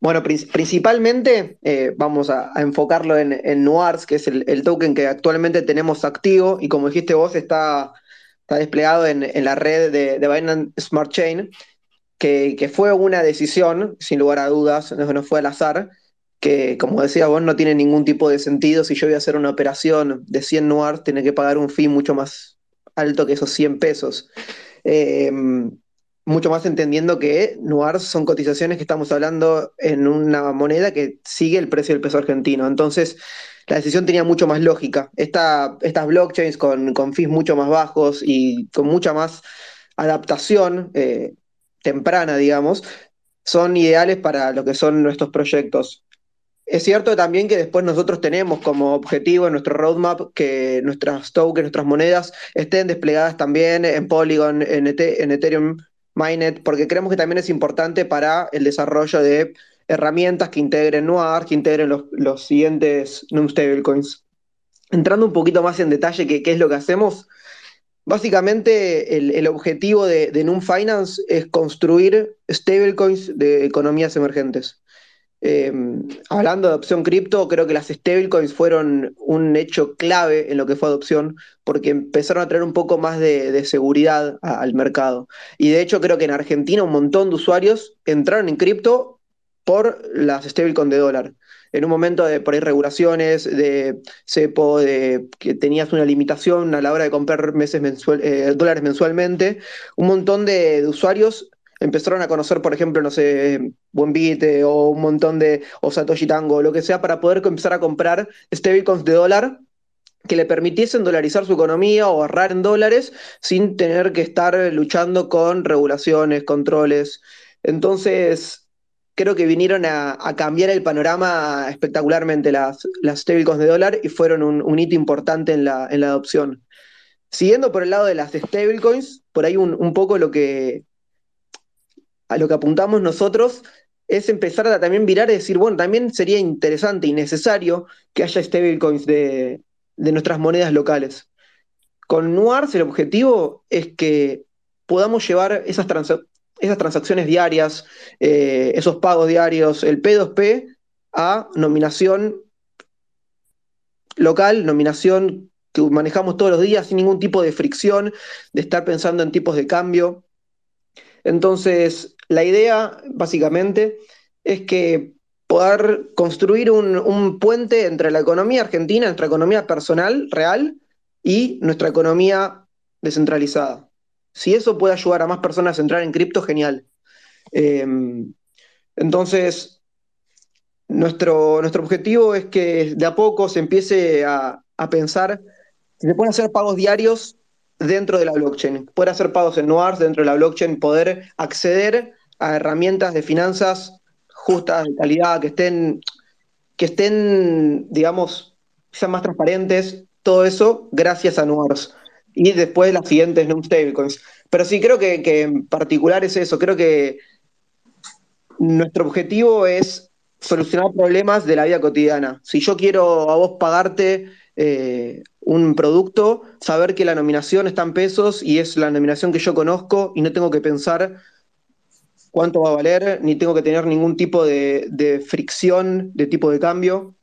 Bueno, principalmente eh, vamos a, enfocarlo en, en Nuars, que es el, token que actualmente tenemos activo y como dijiste vos, está está desplegado en, en la red de, de, Binance Smart Chain, que, que, fue una decisión, sin lugar a dudas, no, no fue al azar, que como decía vos, no tiene ningún tipo de sentido. Si yo voy a hacer una operación de 100 NUAR, tiene que pagar un fee mucho más alto que esos 100 pesos. Eh, mucho más entendiendo que NUAR son cotizaciones que estamos hablando en una moneda que sigue el precio del peso argentino. Entonces, la decisión tenía mucho más lógica. Esta, estas blockchains con, con, fees mucho más bajos y con mucha más adaptación eh, temprana, digamos, son ideales para lo que son nuestros proyectos. Es cierto también que después nosotros tenemos como objetivo en nuestro roadmap que nuestras tokens, nuestras monedas estén desplegadas también en Polygon, en Ethereum Mainnet, porque creemos que también es importante para el desarrollo de herramientas que integren Noir, que integren los, los siguientes NUM stablecoins. Entrando un poquito más en detalle qué, qué es lo que hacemos, básicamente el, el objetivo de, de, Finance es construir stablecoins de economías emergentes. Eh, hablando de adopción cripto, creo que las stablecoins fueron un hecho clave en lo que fue adopción, porque empezaron a traer un poco más de, seguridad al mercado. Y de hecho creo que en Argentina un montón de usuarios entraron en cripto por las stablecoins de dólar. En un momento de por ahí regulaciones, de cepo, de que tenías una limitación a la hora de comprar meses mensual, eh, dólares mensualmente, un montón de, de, usuarios empezaron a conocer, por ejemplo, no sé, Buenbit o un montón de, o Satoshi Tango, o lo que sea, para poder empezar a comprar stablecoins de dólar que le permitiesen dolarizar su economía o ahorrar en dólares sin tener que estar luchando con regulaciones, controles. Entonces, creo que vinieron a, cambiar el panorama espectacularmente las, las stablecoins de dólar y fueron un, hito importante en la, en la, adopción. Siguiendo por el lado de las stablecoins, por ahí un, poco lo que a lo que apuntamos nosotros es empezar a también virar y decir, bueno, también sería interesante y necesario que haya stablecoins de, de nuestras monedas locales. Con Nuars el objetivo es que podamos llevar esas, esas transacciones diarias, eh, esos pagos diarios, el P2P, a nominación local, nominación que manejamos todos los días sin ningún tipo de fricción, de estar pensando en tipos de cambio. Entonces, la idea, básicamente, es que poder construir un, puente entre la economía argentina, nuestra economía personal, real, y nuestra economía descentralizada. Si eso puede ayudar a más personas a entrar en cripto, genial. Eh, entonces, nuestro, nuestro objetivo es que de a poco se empiece a, a pensar si se pueden hacer pagos diarios dentro de la blockchain, poder hacer pagos en Noars dentro de la blockchain, poder acceder a herramientas de finanzas justas, de calidad, que estén, que estén, digamos, sean más transparentes, todo eso gracias a Noars. Y después las siguientes non stablecoins. Pero sí, creo que, en particular es eso, creo que nuestro objetivo es solucionar problemas de la vida cotidiana. Si yo quiero a vos pagarte eh, un producto, saber que la nominación está en pesos y es la nominación que yo conozco y no tengo que pensar cuánto va a valer, ni tengo que tener ningún tipo de, de fricción de tipo de cambio.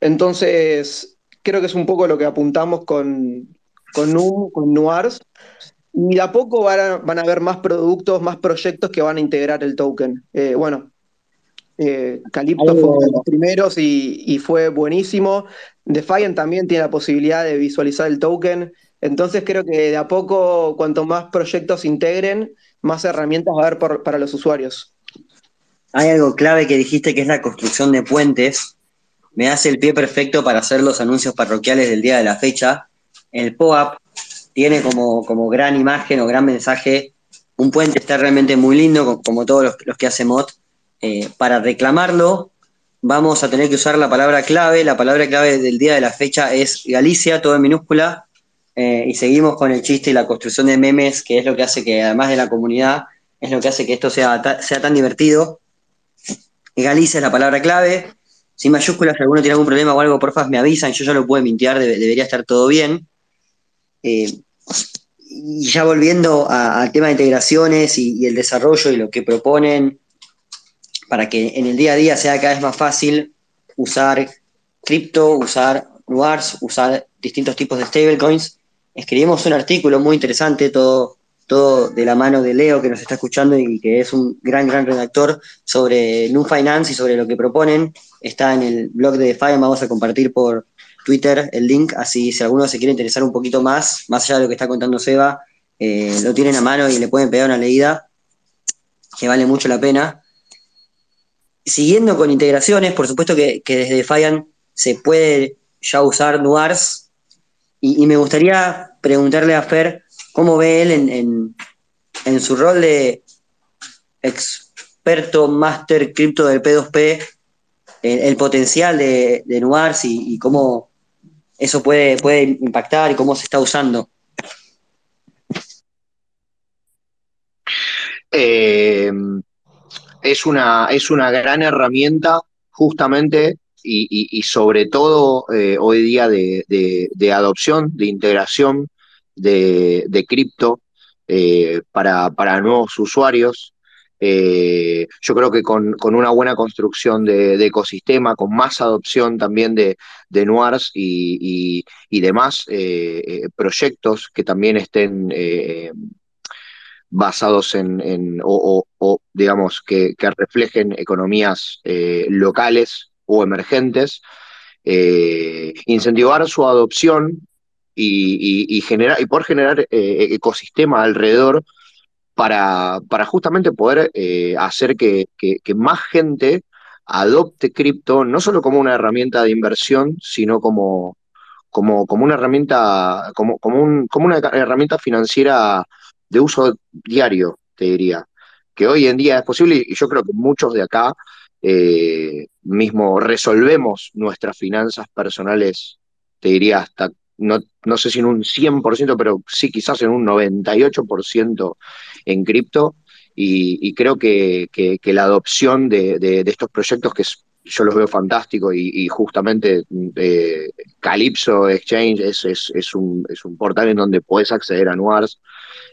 Entonces, creo que es un poco lo que apuntamos con, con, NUM, con Nuars. Y de a poco van a, van a, haber más productos, más proyectos que van a integrar el token. Eh, bueno, eh, Calypto fue uno de los primeros y, y, fue buenísimo. Defiant también tiene la posibilidad de visualizar el token. Entonces creo que de a poco, cuanto más proyectos integren, más herramientas va a haber para los usuarios. Hay algo clave que dijiste que es la construcción de puentes. Me hace el pie perfecto para hacer los anuncios parroquiales del día de la fecha. El POAP tiene como, como gran imagen o gran mensaje un puente está realmente muy lindo, como todos los, los que hace MOD. Eh, para reclamarlo, vamos a tener que usar la palabra clave. La palabra clave del día de la fecha es Galicia, todo en minúscula. Eh, y seguimos con el chiste y la construcción de memes, que es lo que hace que, además de la comunidad, es lo que hace que esto sea, sea tan divertido. Galicia es la palabra clave. Sin mayúsculas, si alguno tiene algún problema o algo, porfa, me avisan. Yo ya lo puedo mintear, debe, debería estar todo bien. Eh, y ya volviendo al tema de integraciones y, el desarrollo y lo que proponen para que en el día a día sea cada vez más fácil usar cripto, usar Nuars, usar distintos tipos de stablecoins. Escribimos un artículo muy interesante, todo, todo de la mano de Leo, que nos está escuchando y que es un gran, gran redactor sobre Nu Finance y sobre lo que proponen. Está en el blog de Defiant, vamos a compartir por, Twitter el link, así si alguno se quiere interesar un poquito más, más allá de lo que está contando Seba, eh, lo tienen a mano y le pueden pegar una leída, que vale mucho la pena. Siguiendo con integraciones, por supuesto que, desde Defiant se puede ya usar Nuars, y, me gustaría preguntarle a Fer cómo ve él en, su rol de experto máster cripto del P2P, el, potencial de, de Nuars y, y cómo, eso puede, puede impactar y cómo se está usando? Eh, es, una, es una gran herramienta justamente y, y, sobre todo eh, hoy día de, de, adopción, de integración de, de cripto eh, para, para nuevos usuarios. Eh, yo creo que con, con, una buena construcción de, ecosistema, con más adopción también de, de Nuars y, y, demás proyectos que también estén basados en, digamos, que, reflejen economías eh, locales o emergentes, eh, incentivar su adopción y, generar, y poder generar ecosistema alrededor para, para justamente poder eh, hacer que, que, que, más gente adopte cripto, no solo como una herramienta de inversión, sino como, como, como una herramienta, como, como, un, como una herramienta financiera de uso diario, te diría. Que hoy en día es posible, y yo creo que muchos de acá eh, mismo resolvemos nuestras finanzas personales, te diría hasta no, no, sé si en un 100%, pero sí quizás en un 98% en cripto y, creo que, que, la adopción de, estos proyectos que yo los veo fantásticos y, justamente eh, Calypso Exchange es, es, un, es, un, portal en donde puedes acceder a Noirs,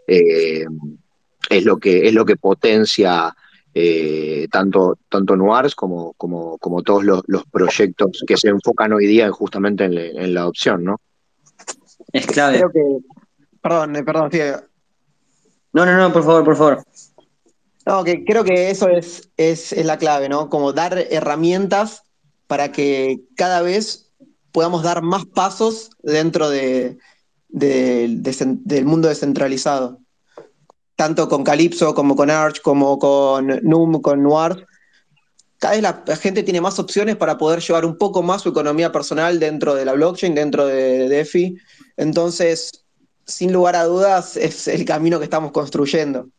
eh, es, lo que, es lo que potencia eh, tanto, tanto Noirs como, como, como todos los, proyectos que se enfocan hoy día justamente en, la adopción, ¿no? Es clave. perdón, perdón, No, no, no, por favor, por favor. No, que creo que eso es, es, la clave, ¿no? Como dar herramientas para que cada vez podamos dar más pasos dentro de, del mundo descentralizado. Tanto con Calypso, como con Arch, como con NUM, con Noir. Cada vez la, gente tiene más opciones para poder llevar un poco más su economía personal dentro de la blockchain, dentro de DeFi. Entonces, sin lugar a dudas, es el camino que estamos construyendo.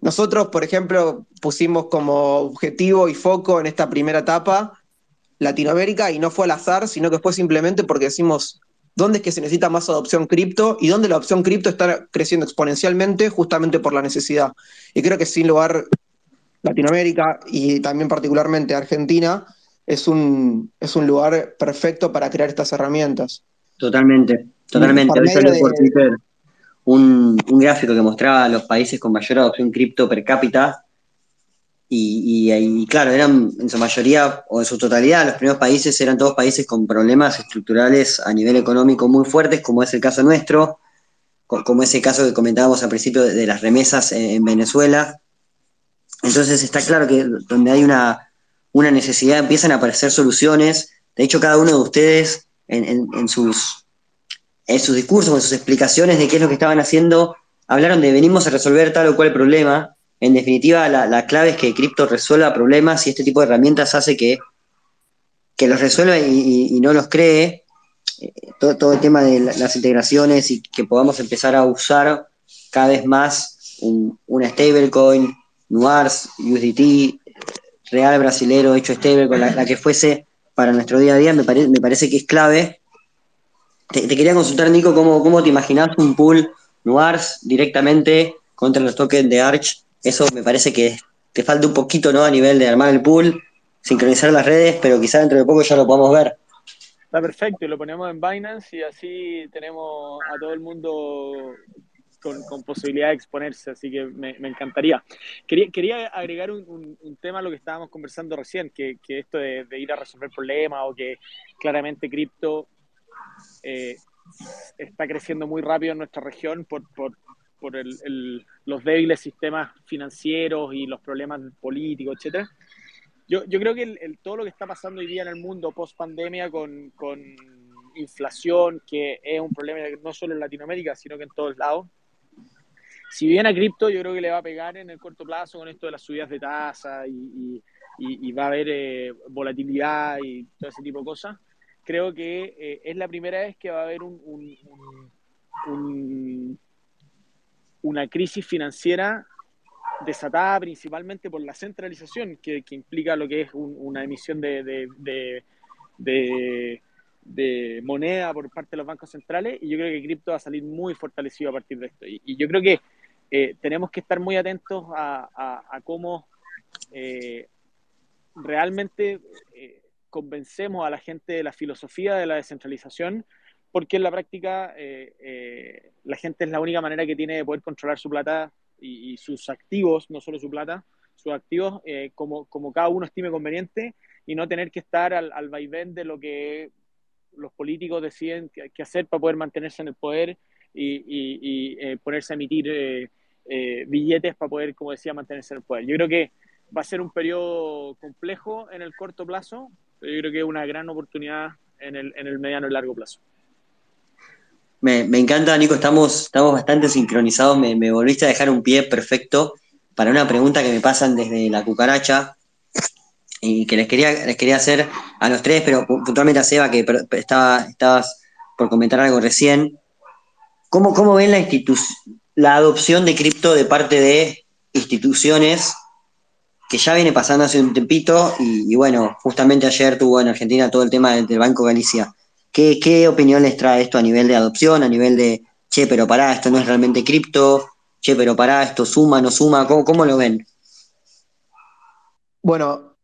Nosotros, por ejemplo, pusimos como objetivo y foco en esta primera etapa Latinoamérica y no fue al azar, sino que fue simplemente porque decimos dónde es que se necesita más adopción cripto y dónde la adopción cripto está creciendo exponencialmente justamente por la necesidad. Y creo que sin lugar Latinoamérica y también particularmente Argentina es un, es un lugar perfecto para crear estas herramientas. Totalmente, totalmente un, gráfico que mostraba los países con mayor adopción cripto per cápita. Y, y, claro, eran en su mayoría o en su totalidad, los primeros países eran todos países con problemas estructurales a nivel económico muy fuertes, como es el caso nuestro, como es el caso que comentábamos al principio de, las remesas en, Venezuela. Entonces está claro que donde hay una, una necesidad empiezan a aparecer soluciones. De hecho, cada uno de ustedes en sus en sus discursos, en sus explicaciones de qué es lo que estaban haciendo, hablaron de venimos a resolver tal o cual problema. En definitiva, la, clave es que cripto resuelva problemas y este tipo de herramientas hace que, que los resuelva y, no los cree. Eh, todo, el tema de las integraciones y que podamos empezar a usar cada vez más un, una stablecoin, NUARS, USDT, real brasilero hecho stablecoin, la, la que fuese para nuestro día a día, me, me parece que es clave te, quería consultar, Nico, cómo, cómo te imaginas un pool Noirs directamente contra los tokens de Arch. Eso me parece que te falta un poquito, ¿no? A nivel de armar el pool, sincronizar las redes, pero quizá dentro de poco ya lo podamos ver. Está perfecto, y lo ponemos en Binance y así tenemos a todo el mundo con, posibilidad de exponerse, así que me, encantaría. Quería, quería agregar un, tema a lo que estábamos conversando recién, que, esto de, de, ir a resolver problemas o que claramente cripto eh, está creciendo muy rápido en nuestra región por, por, por el, los débiles sistemas financieros y los problemas políticos, etcétera. Yo, yo creo que el, todo lo que está pasando hoy día en el mundo post pandemia con, con inflación, que es un problema no solo en Latinoamérica, sino que en todos lados, si bien a cripto yo creo que le va a pegar en el corto plazo con esto de las subidas de tasa y, y, va a haber eh, volatilidad y todo ese tipo de cosas, creo que eh, es la primera vez que va a haber un, una crisis financiera desatada principalmente por la centralización que, implica lo que es una emisión de, de, moneda por parte de los bancos centrales y yo creo que cripto va a salir muy fortalecido a partir de esto. Y, yo creo que eh, tenemos que estar muy atentos a, cómo eh, realmente convencemos a la gente de la filosofía de la descentralización, porque en la práctica eh, eh, la gente es la única manera que tiene de poder controlar su plata y, sus activos, no solo su plata, sus activos eh, como, cada uno estime conveniente y no tener que estar al, al vaivén de lo que los políticos deciden qué hacer para poder mantenerse en el poder y, y ponerse a emitir billetes para poder, como decía, mantenerse en el poder. Yo creo que va a ser un periodo complejo en el corto plazo, yo creo que es una gran oportunidad en el, en el mediano y largo plazo. Me, me, encanta, Nico, estamos, estamos bastante sincronizados. Me, me, volviste a dejar un pie perfecto para una pregunta que me pasan desde la cucaracha y que les quería, les quería hacer a los tres, pero puntualmente a Seba, que estaba, estabas por comentar algo recién. ¿Cómo, cómo ven la, la adopción de cripto de parte de instituciones que ya viene pasando hace un tempito y, bueno, justamente ayer tuvo en Argentina todo el tema del, Banco Galicia. ¿Qué, ¿Qué, opinión les trae esto a nivel de adopción, a nivel de, che, pero pará, esto no es realmente cripto, che, pero pará, esto suma, no suma, ¿cómo, cómo lo ven? Bueno,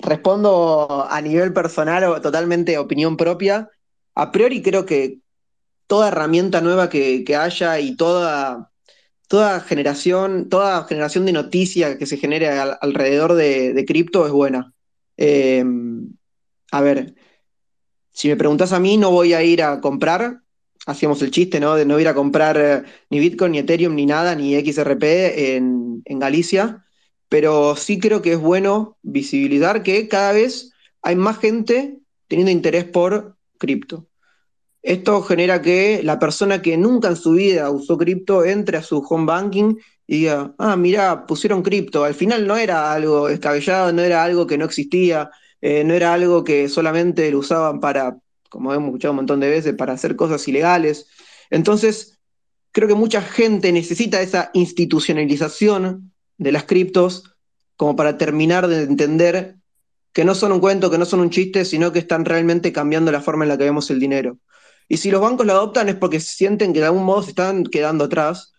respondo a nivel personal o totalmente opinión propia. A priori creo que toda herramienta nueva que, haya y toda, toda, generación, toda generación de noticias que se genere alrededor de, cripto es buena. Eh, a ver, si me preguntas a mí, no voy a ir a comprar, hacíamos el chiste, ¿no? De no ir a comprar eh, ni Bitcoin, ni Ethereum, ni nada, ni XRP en, en Galicia pero sí creo que es bueno visibilizar que cada vez hay más gente teniendo interés por cripto. Esto genera que la persona que nunca en su vida usó cripto entre a su home banking y diga, ah, mira, pusieron cripto. Al final no era algo descabellado, no era algo que no existía, eh, no era algo que solamente lo usaban para, como hemos escuchado un montón de veces, para hacer cosas ilegales. Entonces, creo que mucha gente necesita esa institucionalización de las criptos como para terminar de entender que no son un cuento, que no son un chiste, sino que están realmente cambiando la forma en la que vemos el dinero. Y si los bancos lo adoptan es porque sienten que de algún modo se están quedando atrás.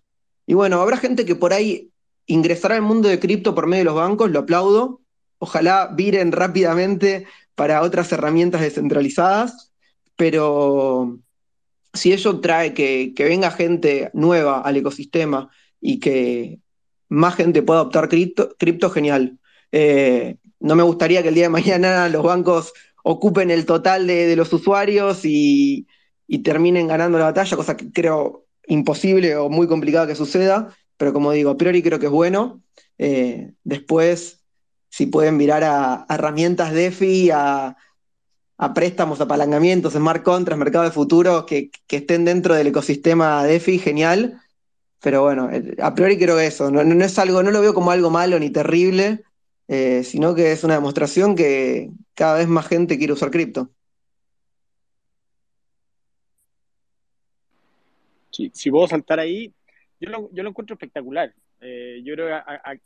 Y bueno, habrá gente que por ahí ingresará al mundo de cripto por medio de los bancos, lo aplaudo. Ojalá viren rápidamente para otras herramientas descentralizadas, pero si eso trae que, que venga gente nueva al ecosistema y que más gente pueda adoptar cripto, cripto genial. Eh, no me gustaría que el día de mañana los bancos ocupen el total de, los usuarios y, terminen ganando la batalla, cosa que creo imposible o muy complicada que suceda, pero como digo, a priori creo que es bueno. Eh, después, si pueden mirar a, herramientas DeFi, a, a, préstamos, apalancamientos, smart contracts, mercado de futuro que, estén dentro del ecosistema DeFi, genial. Pero bueno, eh, a priori creo que eso, no, es algo, no lo veo como algo malo ni terrible, eh, sino que es una demostración que cada vez más gente quiere usar cripto. Sí, si puedo saltar ahí, yo lo, yo lo encuentro espectacular. Eh, yo creo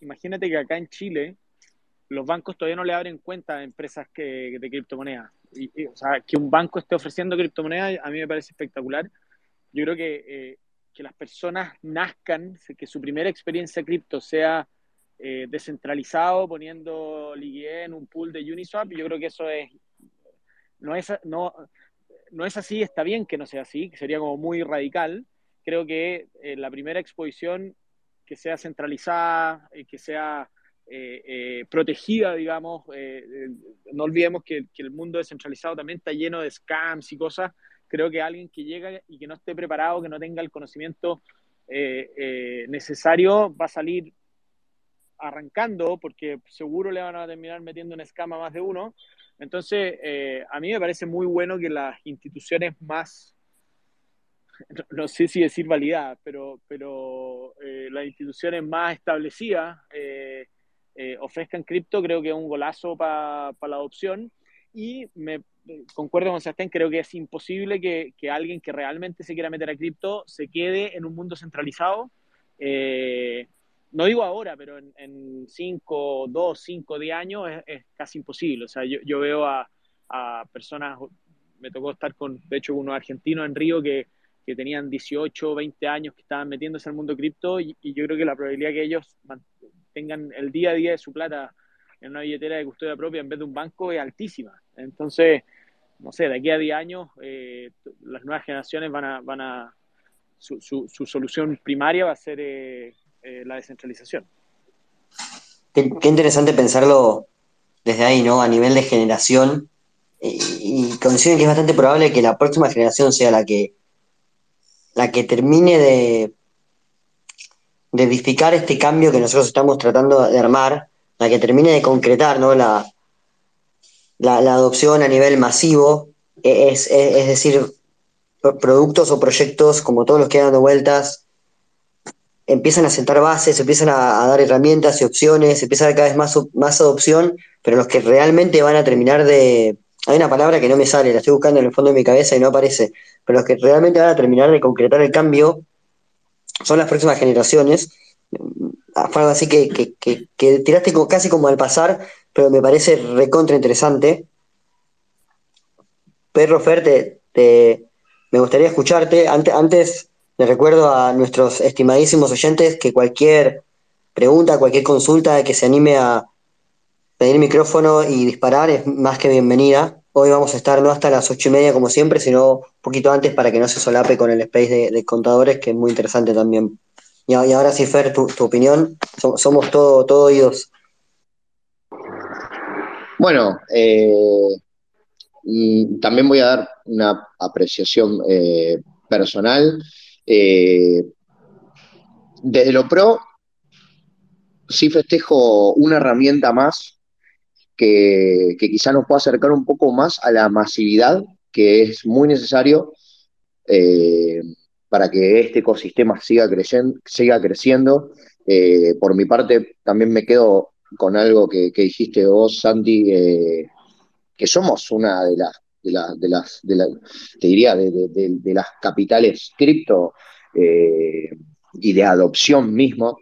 imagínate que acá en Chile los bancos todavía no le abren cuenta a empresas que, de criptomonedas. Y, o sea, que un banco esté ofreciendo criptomonedas a mí me parece espectacular. Yo creo que que las personas nazcan, que su primera experiencia cripto sea eh, descentralizado, poniendo liquidez en un pool de Uniswap, yo creo que eso es no es, no, no es así, está bien que no sea así, que sería como muy radical. Creo que eh, la primera exposición que sea centralizada, eh, que sea protegida, digamos, no olvidemos que, el mundo descentralizado también está lleno de scams y cosas creo que alguien que llega y que no esté preparado, que no tenga el conocimiento eh, eh, necesario, va a salir arrancando porque seguro le van a terminar metiendo en escama más de uno. Entonces, eh, a mí me parece muy bueno que las instituciones más, no, sé si decir validadas, pero, pero las instituciones más establecidas ofrezcan cripto, creo que es un golazo para la adopción. Y me, concuerdo con Sebastián, creo que es imposible que, que, alguien que realmente se quiera meter a cripto se quede en un mundo centralizado. Eh, no digo ahora, pero en 5, 2, 5, 10 años es, casi imposible. O sea, yo, yo veo a, a, personas, me tocó estar con, de hecho, unos argentinos en Río que, que tenían 18, 20 años que estaban metiéndose al mundo cripto y, y, yo creo que la probabilidad que ellos tengan el día a día de su plata en una billetera de custodia propia en vez de un banco es altísima. Entonces, no sé, de aquí a 10 años eh, las nuevas generaciones van a, van a su, solución primaria va a ser eh, eh, la descentralización. Qué, interesante pensarlo desde ahí, ¿no? A nivel de generación. Y, y coinciden que es bastante probable que la próxima generación sea la que, la que termine de, de edificar este cambio que nosotros estamos tratando de armar, la que termine de concretar, ¿no? La, la, adopción a nivel masivo, e, es, decir, productos o proyectos como todos los que han dado vueltas, empiezan a sentar bases, empiezan a, dar herramientas y opciones, empieza a haber cada vez más, más adopción, pero los que realmente van a terminar de... Hay una palabra que no me sale, la estoy buscando en el fondo de mi cabeza y no aparece, pero los que realmente van a terminar de concretar el cambio son las próximas generaciones. Fue así que, que, que, tiraste casi como al pasar, pero me parece recontra interesante. Perro Fer, me gustaría escucharte. Antes, antes recuerdo a nuestros estimadísimos oyentes que cualquier pregunta, cualquier consulta que se anime a, pedir micrófono y disparar es más que bienvenida. Hoy vamos a estar no hasta las ocho y media como siempre, sino un poquito antes para que no se solape con el space de, contadores, que es muy interesante también. Y, ahora sí, Fer, tu, opinión. somos todo, todo oídos. Bueno, eh, también voy a dar una apreciación eh, personal. Eh, desde lo pro, sí festejo una herramienta más que, que quizá nos pueda acercar un poco más a la masividad, que es muy necesario para que este ecosistema siga, creciendo. Siga creciendo. por mi parte, también me quedo con algo que, dijiste vos, Santi, eh, que somos una de las, de, las, te diría, de, las capitales cripto eh, y de adopción mismo.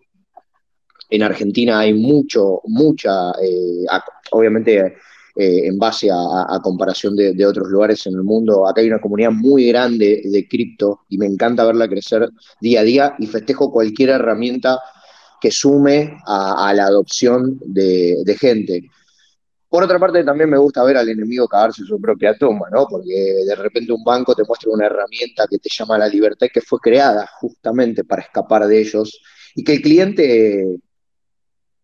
En Argentina hay mucho, mucha, eh, obviamente en base a, comparación de, otros lugares en el mundo, acá hay una comunidad muy grande de cripto y me encanta verla crecer día a día y festejo cualquier herramienta que sume a, la adopción de, gente. Por otra parte, también me gusta ver al enemigo cagarse su propia tumba, ¿no? Porque de repente un banco te muestra una herramienta que te llama la libertad que fue creada justamente para escapar de ellos y que el cliente,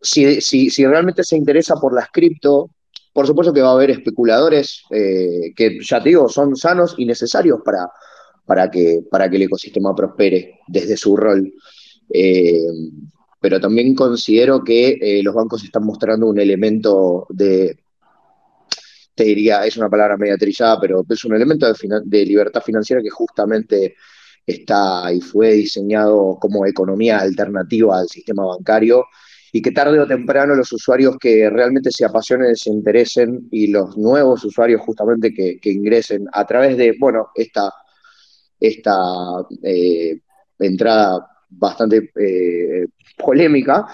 si, realmente se interesa por las cripto, por supuesto que va a haber especuladores eh, que, ya te digo, son sanos y necesarios para, para, que, para que el ecosistema prospere desde su rol. Eh, pero también considero que eh, los bancos están mostrando un elemento de, te diría, es una palabra media trillada, pero es un elemento de, libertad financiera que justamente está y fue diseñado como economía alternativa al sistema bancario y que tarde o temprano los usuarios que realmente se apasionen, se interesen y los nuevos usuarios justamente que, ingresen a través de, bueno, esta, esta eh, entrada bastante eh, polémica,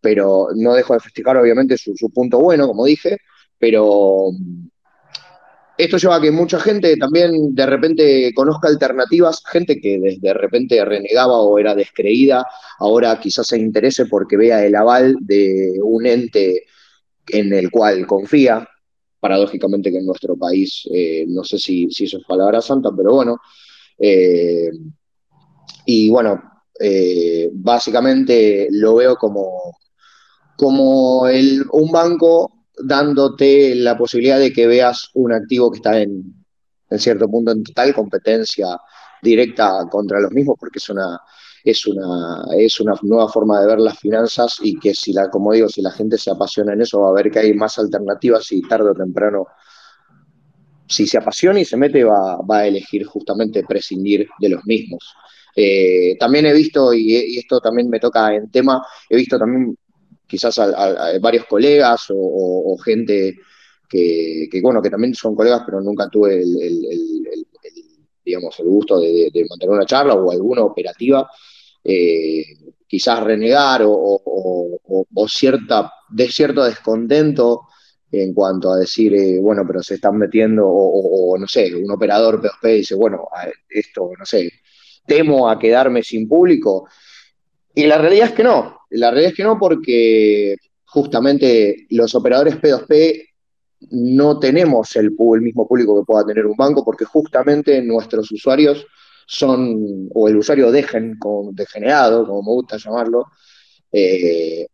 pero no dejo de festejar obviamente su, punto bueno, como dije, pero esto lleva a que mucha gente también de repente conozca alternativas, gente que de repente renegaba o era descreída, ahora quizás se interese porque vea el aval de un ente en el cual confía, paradójicamente que en nuestro país, eh, no sé si, si, eso es palabra santa, pero bueno, eh, y bueno, eh, básicamente lo veo como, como un banco dándote la posibilidad de que veas un activo que está en, en cierto punto en total competencia directa contra los mismos, porque es una, es una, es una nueva forma de ver las finanzas y que si la, como digo, si la gente se apasiona en eso, va a ver que hay más alternativas y tarde o temprano, si se apasiona y se mete, va, va a elegir justamente prescindir de los mismos. Eh, también he visto, y, esto también me toca en tema, he visto también quizás a, varios colegas o, gente que, bueno, que también son colegas, pero nunca tuve el, digamos, el gusto de, mantener una charla o alguna operativa, eh, quizás renegar o, cierta, de cierto descontento en cuanto a decir, eh, bueno, pero se están metiendo, o, no sé, un operador P2P dice, bueno, esto, no sé, temo a quedarme sin público. Y la realidad es que no, la realidad es que no porque justamente los operadores P2P no tenemos el, mismo público que pueda tener un banco porque justamente nuestros usuarios son, o el usuario dejen, degenerado, como me gusta llamarlo, eh,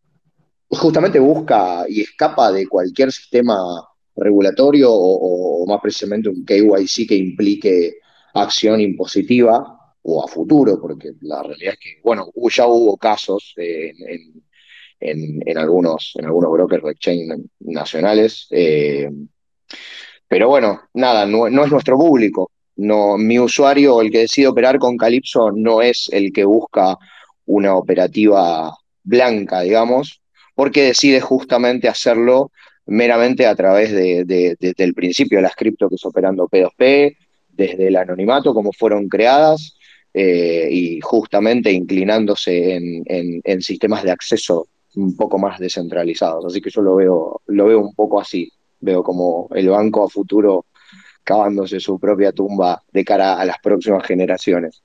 justamente busca y escapa de cualquier sistema regulatorio o, más precisamente un KYC que implique acción impositiva o a futuro, porque la realidad es que, bueno, ya hubo casos en, algunos, en algunos brokers de exchange nacionales, eh, pero bueno, nada, no, es nuestro público. No, mi usuario, el que decide operar con Calypso, no es el que busca una operativa blanca, digamos, porque decide justamente hacerlo meramente a través de, del principio de las cripto que es operando P2P, desde el anonimato, como fueron creadas, eh, y justamente inclinándose en, sistemas de acceso un poco más descentralizados. Así que yo lo veo, lo veo un poco así. Veo como el banco a futuro cavándose su propia tumba de cara a las próximas generaciones.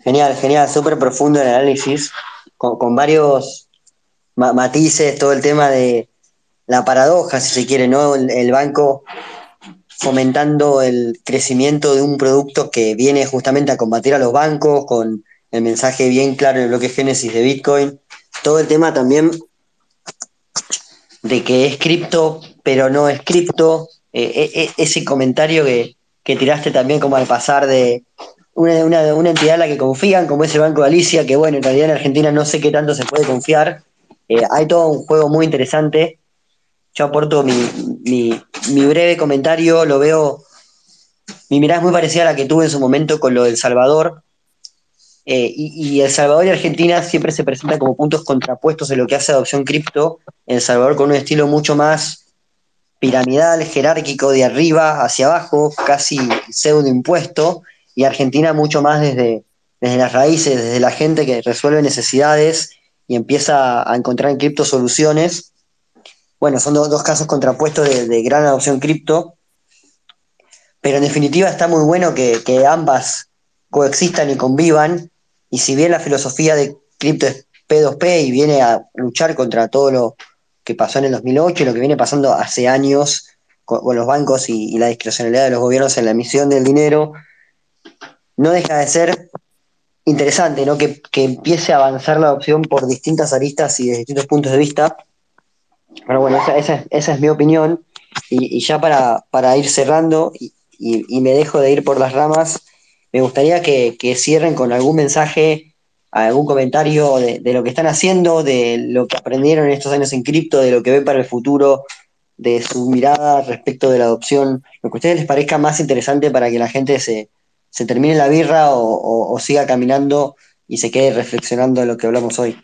Genial, genial, súper profundo el análisis, con, varios matices, todo el tema de la paradoja, si se quiere, ¿no? El, banco fomentando el crecimiento de un producto que viene justamente a combatir a los bancos con el mensaje bien claro en el bloque Génesis de Bitcoin. Todo el tema también de que es cripto, pero no es cripto. Eh, eh, ese comentario que, que tiraste también como al pasar de una, entidad en la que confían, como es el Banco de Alicia, que bueno, en realidad en Argentina no sé qué tanto se puede confiar. Eh, hay todo un juego muy interesante. Yo aporto mi, breve comentario, lo veo, mi mirada es muy parecida a la que tuve en su momento con lo del Salvador. Eh, y, El Salvador y Argentina siempre se presentan como puntos contrapuestos en lo que hace adopción cripto. El Salvador con un estilo mucho más piramidal, jerárquico, de arriba hacia abajo, casi pseudo impuesto, y Argentina mucho más desde, desde las raíces, desde la gente que resuelve necesidades y empieza a encontrar en cripto soluciones. Bueno, son dos, casos contrapuestos de, gran adopción cripto, pero en definitiva está muy bueno que, que ambas coexistan y convivan, y si bien la filosofía de cripto es P2P y viene a luchar contra todo lo, que pasó en el 2008 y lo que viene pasando hace años con, los bancos y, la discrecionalidad de los gobiernos en la emisión del dinero, no deja de ser interesante ¿no? que, empiece a avanzar la adopción por distintas aristas y de distintos puntos de vista. Pero bueno, esa, es mi opinión. Y, ya para, para, ir cerrando, y, me dejo de ir por las ramas, me gustaría que, que cierren con algún mensaje algún comentario de, lo que están haciendo, de lo que aprendieron en estos años en cripto, de lo que ven para el futuro, de su mirada respecto de la adopción, lo que a ustedes les parezca más interesante para que la gente se, termine la birra o, siga caminando y se quede reflexionando en lo que hablamos hoy.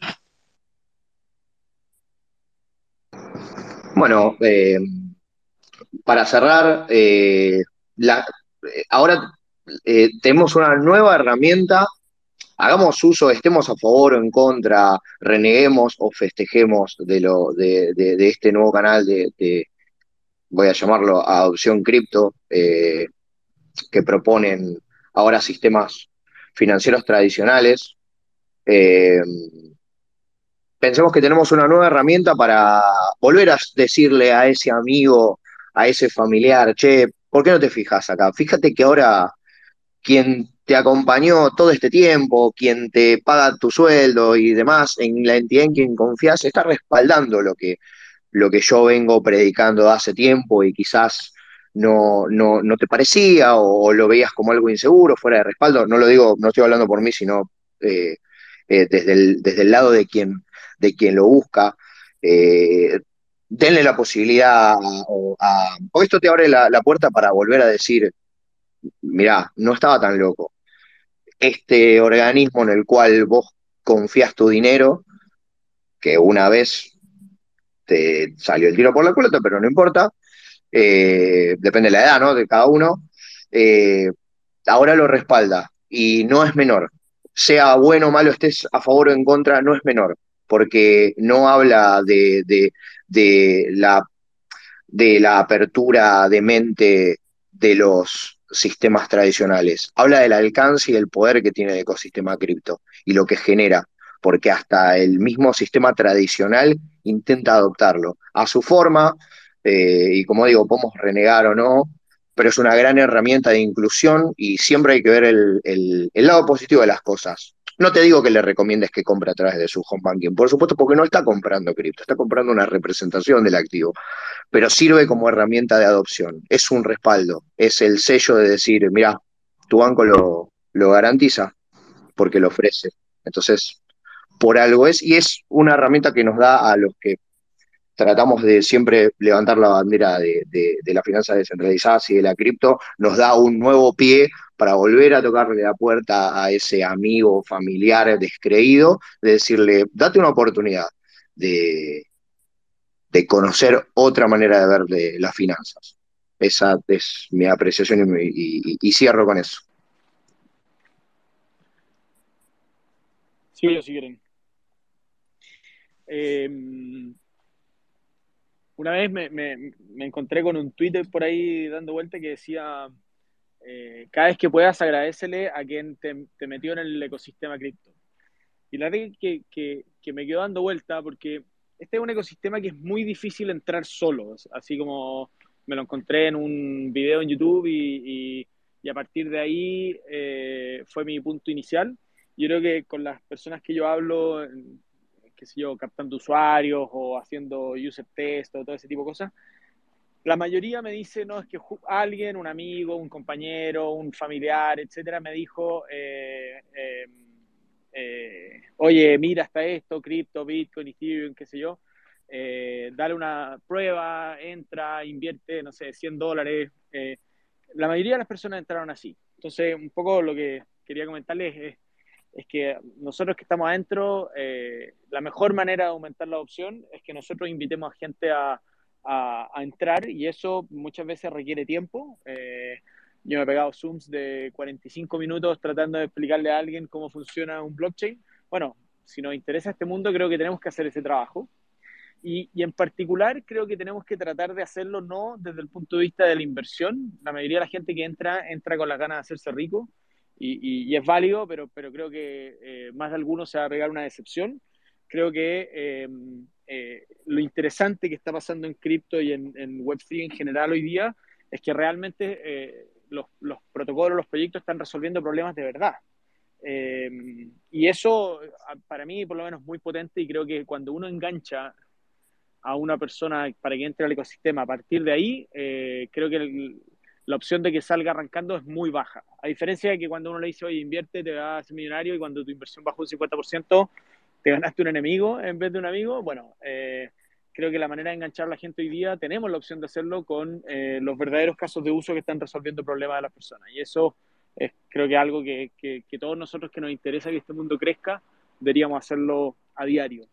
Bueno, eh, para cerrar, eh, ahora eh, tenemos una nueva herramienta hagamos uso, estemos a favor o en contra, reneguemos o festejemos de, lo, de, este nuevo canal de, voy a llamarlo adopción cripto, que proponen ahora sistemas financieros tradicionales. Eh, pensemos que tenemos una nueva herramienta para volver a decirle a ese amigo, a ese familiar, che, ¿por qué no te fijas acá? Fíjate que ahora quien te acompañó todo este tiempo, quien te paga tu sueldo y demás, en la entidad en quien confías, está respaldando lo que, lo que yo vengo predicando hace tiempo y quizás no, no, te parecía o, lo veías como algo inseguro, fuera de respaldo. No lo digo, no estoy hablando por mí, sino eh, eh, desde, el, desde el lado de quien, de quien lo busca. Eh, denle la posibilidad o, esto te abre la, la puerta para volver a decir, mirá, no estaba tan loco. Este organismo en el cual vos confías tu dinero, que una vez te salió el tiro por la culata, pero no importa, eh, depende de la edad, ¿no? De cada uno, eh, ahora lo respalda y no es menor. Sea bueno o malo, estés a favor o en contra, no es menor, porque no habla de, la, apertura de mente de los sistemas tradicionales. Habla del alcance y el poder que tiene el ecosistema cripto y lo que genera, porque hasta el mismo sistema tradicional intenta adoptarlo a su forma, eh, y como digo, podemos renegar o no, pero es una gran herramienta de inclusión y siempre hay que ver el lado positivo de las cosas. No te digo que le recomiendes que compre a través de su home banking, por supuesto, porque no está comprando cripto, está comprando una representación del activo, pero sirve como herramienta de adopción, es un respaldo, es el sello de decir, mira, tu banco lo, lo garantiza porque lo ofrece. Entonces, por algo es, y es una herramienta que nos da a los que tratamos de siempre levantar la bandera de, de, las finanzas descentralizadas y de la cripto, nos da un nuevo pie para volver a tocarle la puerta a ese amigo familiar descreído, de decirle, date una oportunidad de, de conocer otra manera de ver de las finanzas. Esa es mi apreciación y, cierro con eso. Sí, si quieren. Em, una vez me, encontré con un Twitter por ahí dando vuelta que decía, eh, cada vez que puedas agradecele a quien te, metió en el ecosistema cripto. Y la verdad que, que, me quedó dando vuelta porque este es un ecosistema que es muy difícil entrar solo, así como me lo encontré en un video en YouTube y, y, a partir de ahí eh, fue mi punto inicial. Yo creo que con las personas que yo hablo, qué sé yo, captando usuarios o haciendo user test o todo ese tipo de cosas, la mayoría me dice, no, es que alguien, un amigo, un compañero, un familiar, etcétera, me dijo, eh, eh, eh, oye, mira hasta esto, cripto, Bitcoin, Ethereum, qué sé yo, dale una prueba, entra, invierte, no sé, 100 dólares. la mayoría de las personas entraron así. Entonces, un poco lo que quería comentarles es, es que nosotros que estamos adentro, la mejor manera de aumentar la opción es que nosotros invitemos a gente a a, entrar y eso muchas veces requiere tiempo. Eh, yo me he pegado Zooms de 45 minutos tratando de explicarle a alguien cómo funciona un blockchain. Bueno, si nos interesa este mundo, creo que tenemos que hacer ese trabajo. Y, y, en particular creo que tenemos que tratar de hacerlo no desde el punto de vista de la inversión. La mayoría de la gente que entra, entra con las ganas de hacerse rico y, y, es válido, pero, creo que eh, más de algunos se va a pegar una decepción. Creo que eh, eh, lo interesante que está pasando en cripto y en, Web3 en general hoy día es que realmente eh, los, protocolos, los proyectos están resolviendo problemas de verdad. Y eso para mí por lo menos es muy potente y creo que cuando uno engancha a una persona para que entre al ecosistema a partir de ahí, creo que la opción de que salga arrancando es muy baja. A diferencia de que cuando uno le dice, oye, invierte, te vas a ser millonario y cuando tu inversión baja un 50%, te ganaste un enemigo en vez de un amigo, bueno, eh, creo que la manera de enganchar a la gente hoy día tenemos la opción de hacerlo con eh, los verdaderos casos de uso que están resolviendo problemas de las personas. Y eso es creo que algo que, que, todos nosotros que nos interesa que este mundo crezca, deberíamos hacerlo a diario.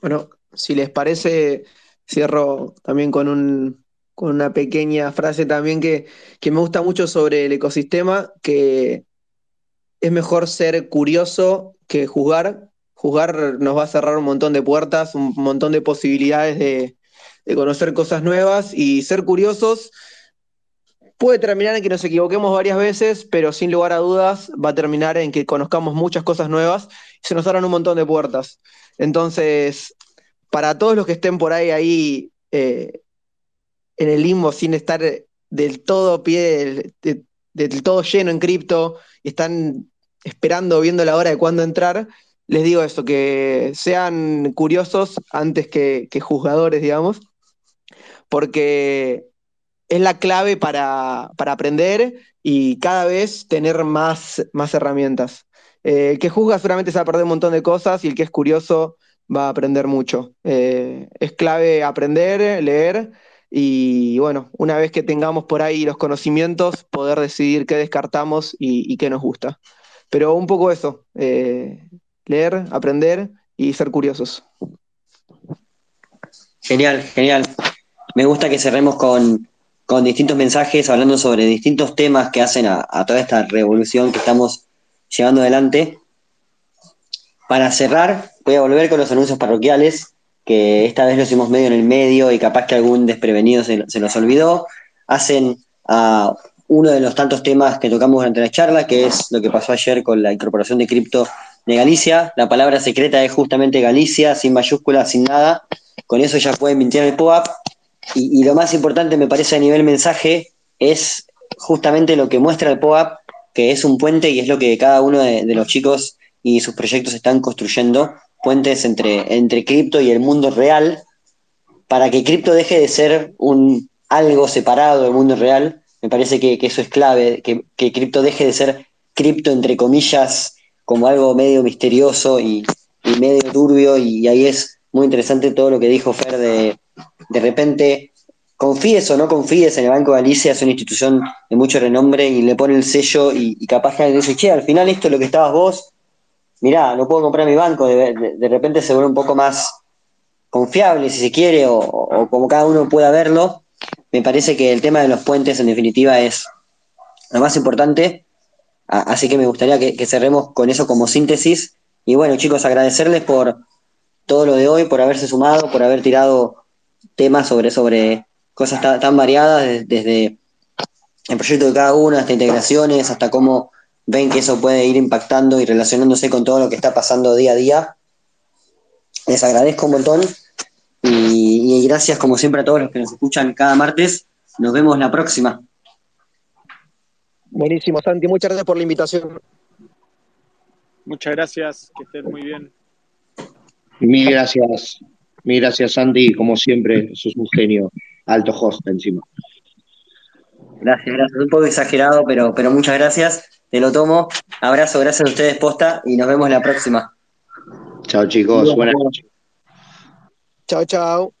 Bueno, si les parece, cierro también con un, con una pequeña frase también que, me gusta mucho sobre el ecosistema, que es mejor ser curioso que juzgar. Juzgar nos va a cerrar un montón de puertas, un montón de posibilidades de, conocer cosas nuevas y ser curiosos puede terminar en que nos equivoquemos varias veces, pero sin lugar a dudas va a terminar en que conozcamos muchas cosas nuevas y se nos abran un montón de puertas. Entonces, para todos los que estén por ahí, ahí eh, en el limbo sin estar del todo pie, del, todo lleno en cripto y están esperando, viendo la hora de cuándo entrar, les digo eso, que sean curiosos antes que, juzgadores, digamos, porque es la clave para, aprender y cada vez tener más, más herramientas. Eh, el que juzga seguramente se va a perder un montón de cosas y el que es curioso va a aprender mucho. Eh, es clave aprender, leer y bueno, una vez que tengamos por ahí los conocimientos, poder decidir qué descartamos y, qué nos gusta. Pero un poco eso, eh, leer, aprender y ser curiosos. Genial, genial. Me gusta que cerremos con, distintos mensajes hablando sobre distintos temas que hacen a, a toda esta revolución que estamos llevando adelante. Para cerrar, voy a volver con los anuncios parroquiales que esta vez lo hicimos medio en el medio y capaz que algún desprevenido se, se nos olvidó, hacen a uno de los tantos temas que tocamos durante la charla, que es lo que pasó ayer con la incorporación de cripto de Galicia. La palabra secreta es justamente Galicia, sin mayúsculas, sin nada. Con eso ya pueden mintir el POAP. Y, lo más importante, me parece, a nivel mensaje, es justamente lo que muestra el POAP, que es un puente y es lo que cada uno de los chicos y sus proyectos están construyendo puentes entre, entre cripto y el mundo real, para que cripto deje de ser un algo separado del mundo real. Me parece que, eso es clave, que, que cripto deje de ser cripto, entre comillas, como algo medio misterioso y, medio turbio, y ahí es muy interesante todo lo que dijo Fer de, de repente, confíes o no confíes en el Banco de Galicia, es una institución de mucho renombre y le pone el sello y, capaz que dice, che, al final esto es lo que estabas vos, mirá, no puedo comprar mi banco, de, repente se vuelve un poco más confiable, si se quiere, o, como cada uno pueda verlo. Me parece que el tema de los puentes, en definitiva, es lo más importante. Así que me gustaría que, cerremos con eso como síntesis. Y bueno, chicos, agradecerles por todo lo de hoy, por haberse sumado, por haber tirado temas sobre, sobre cosas tan, variadas, desde el proyecto de cada uno, hasta integraciones, hasta cómo ven que eso puede ir impactando y relacionándose con todo lo que está pasando día a día. Les agradezco un montón y, y gracias como siempre a todos los que nos escuchan cada martes. Nos vemos la próxima. Buenísimo, Santi. Muchas gracias por la invitación. Muchas gracias, que estén muy bien. Mil gracias, mil gracias Santi, como siempre, sos un genio, alto host encima. Gracias, gracias. Un poco exagerado, pero, pero muchas gracias. Te lo tomo. Abrazo, gracias a ustedes, posta, y nos vemos la próxima. Chao chicos, buenas noches. Chao, chao.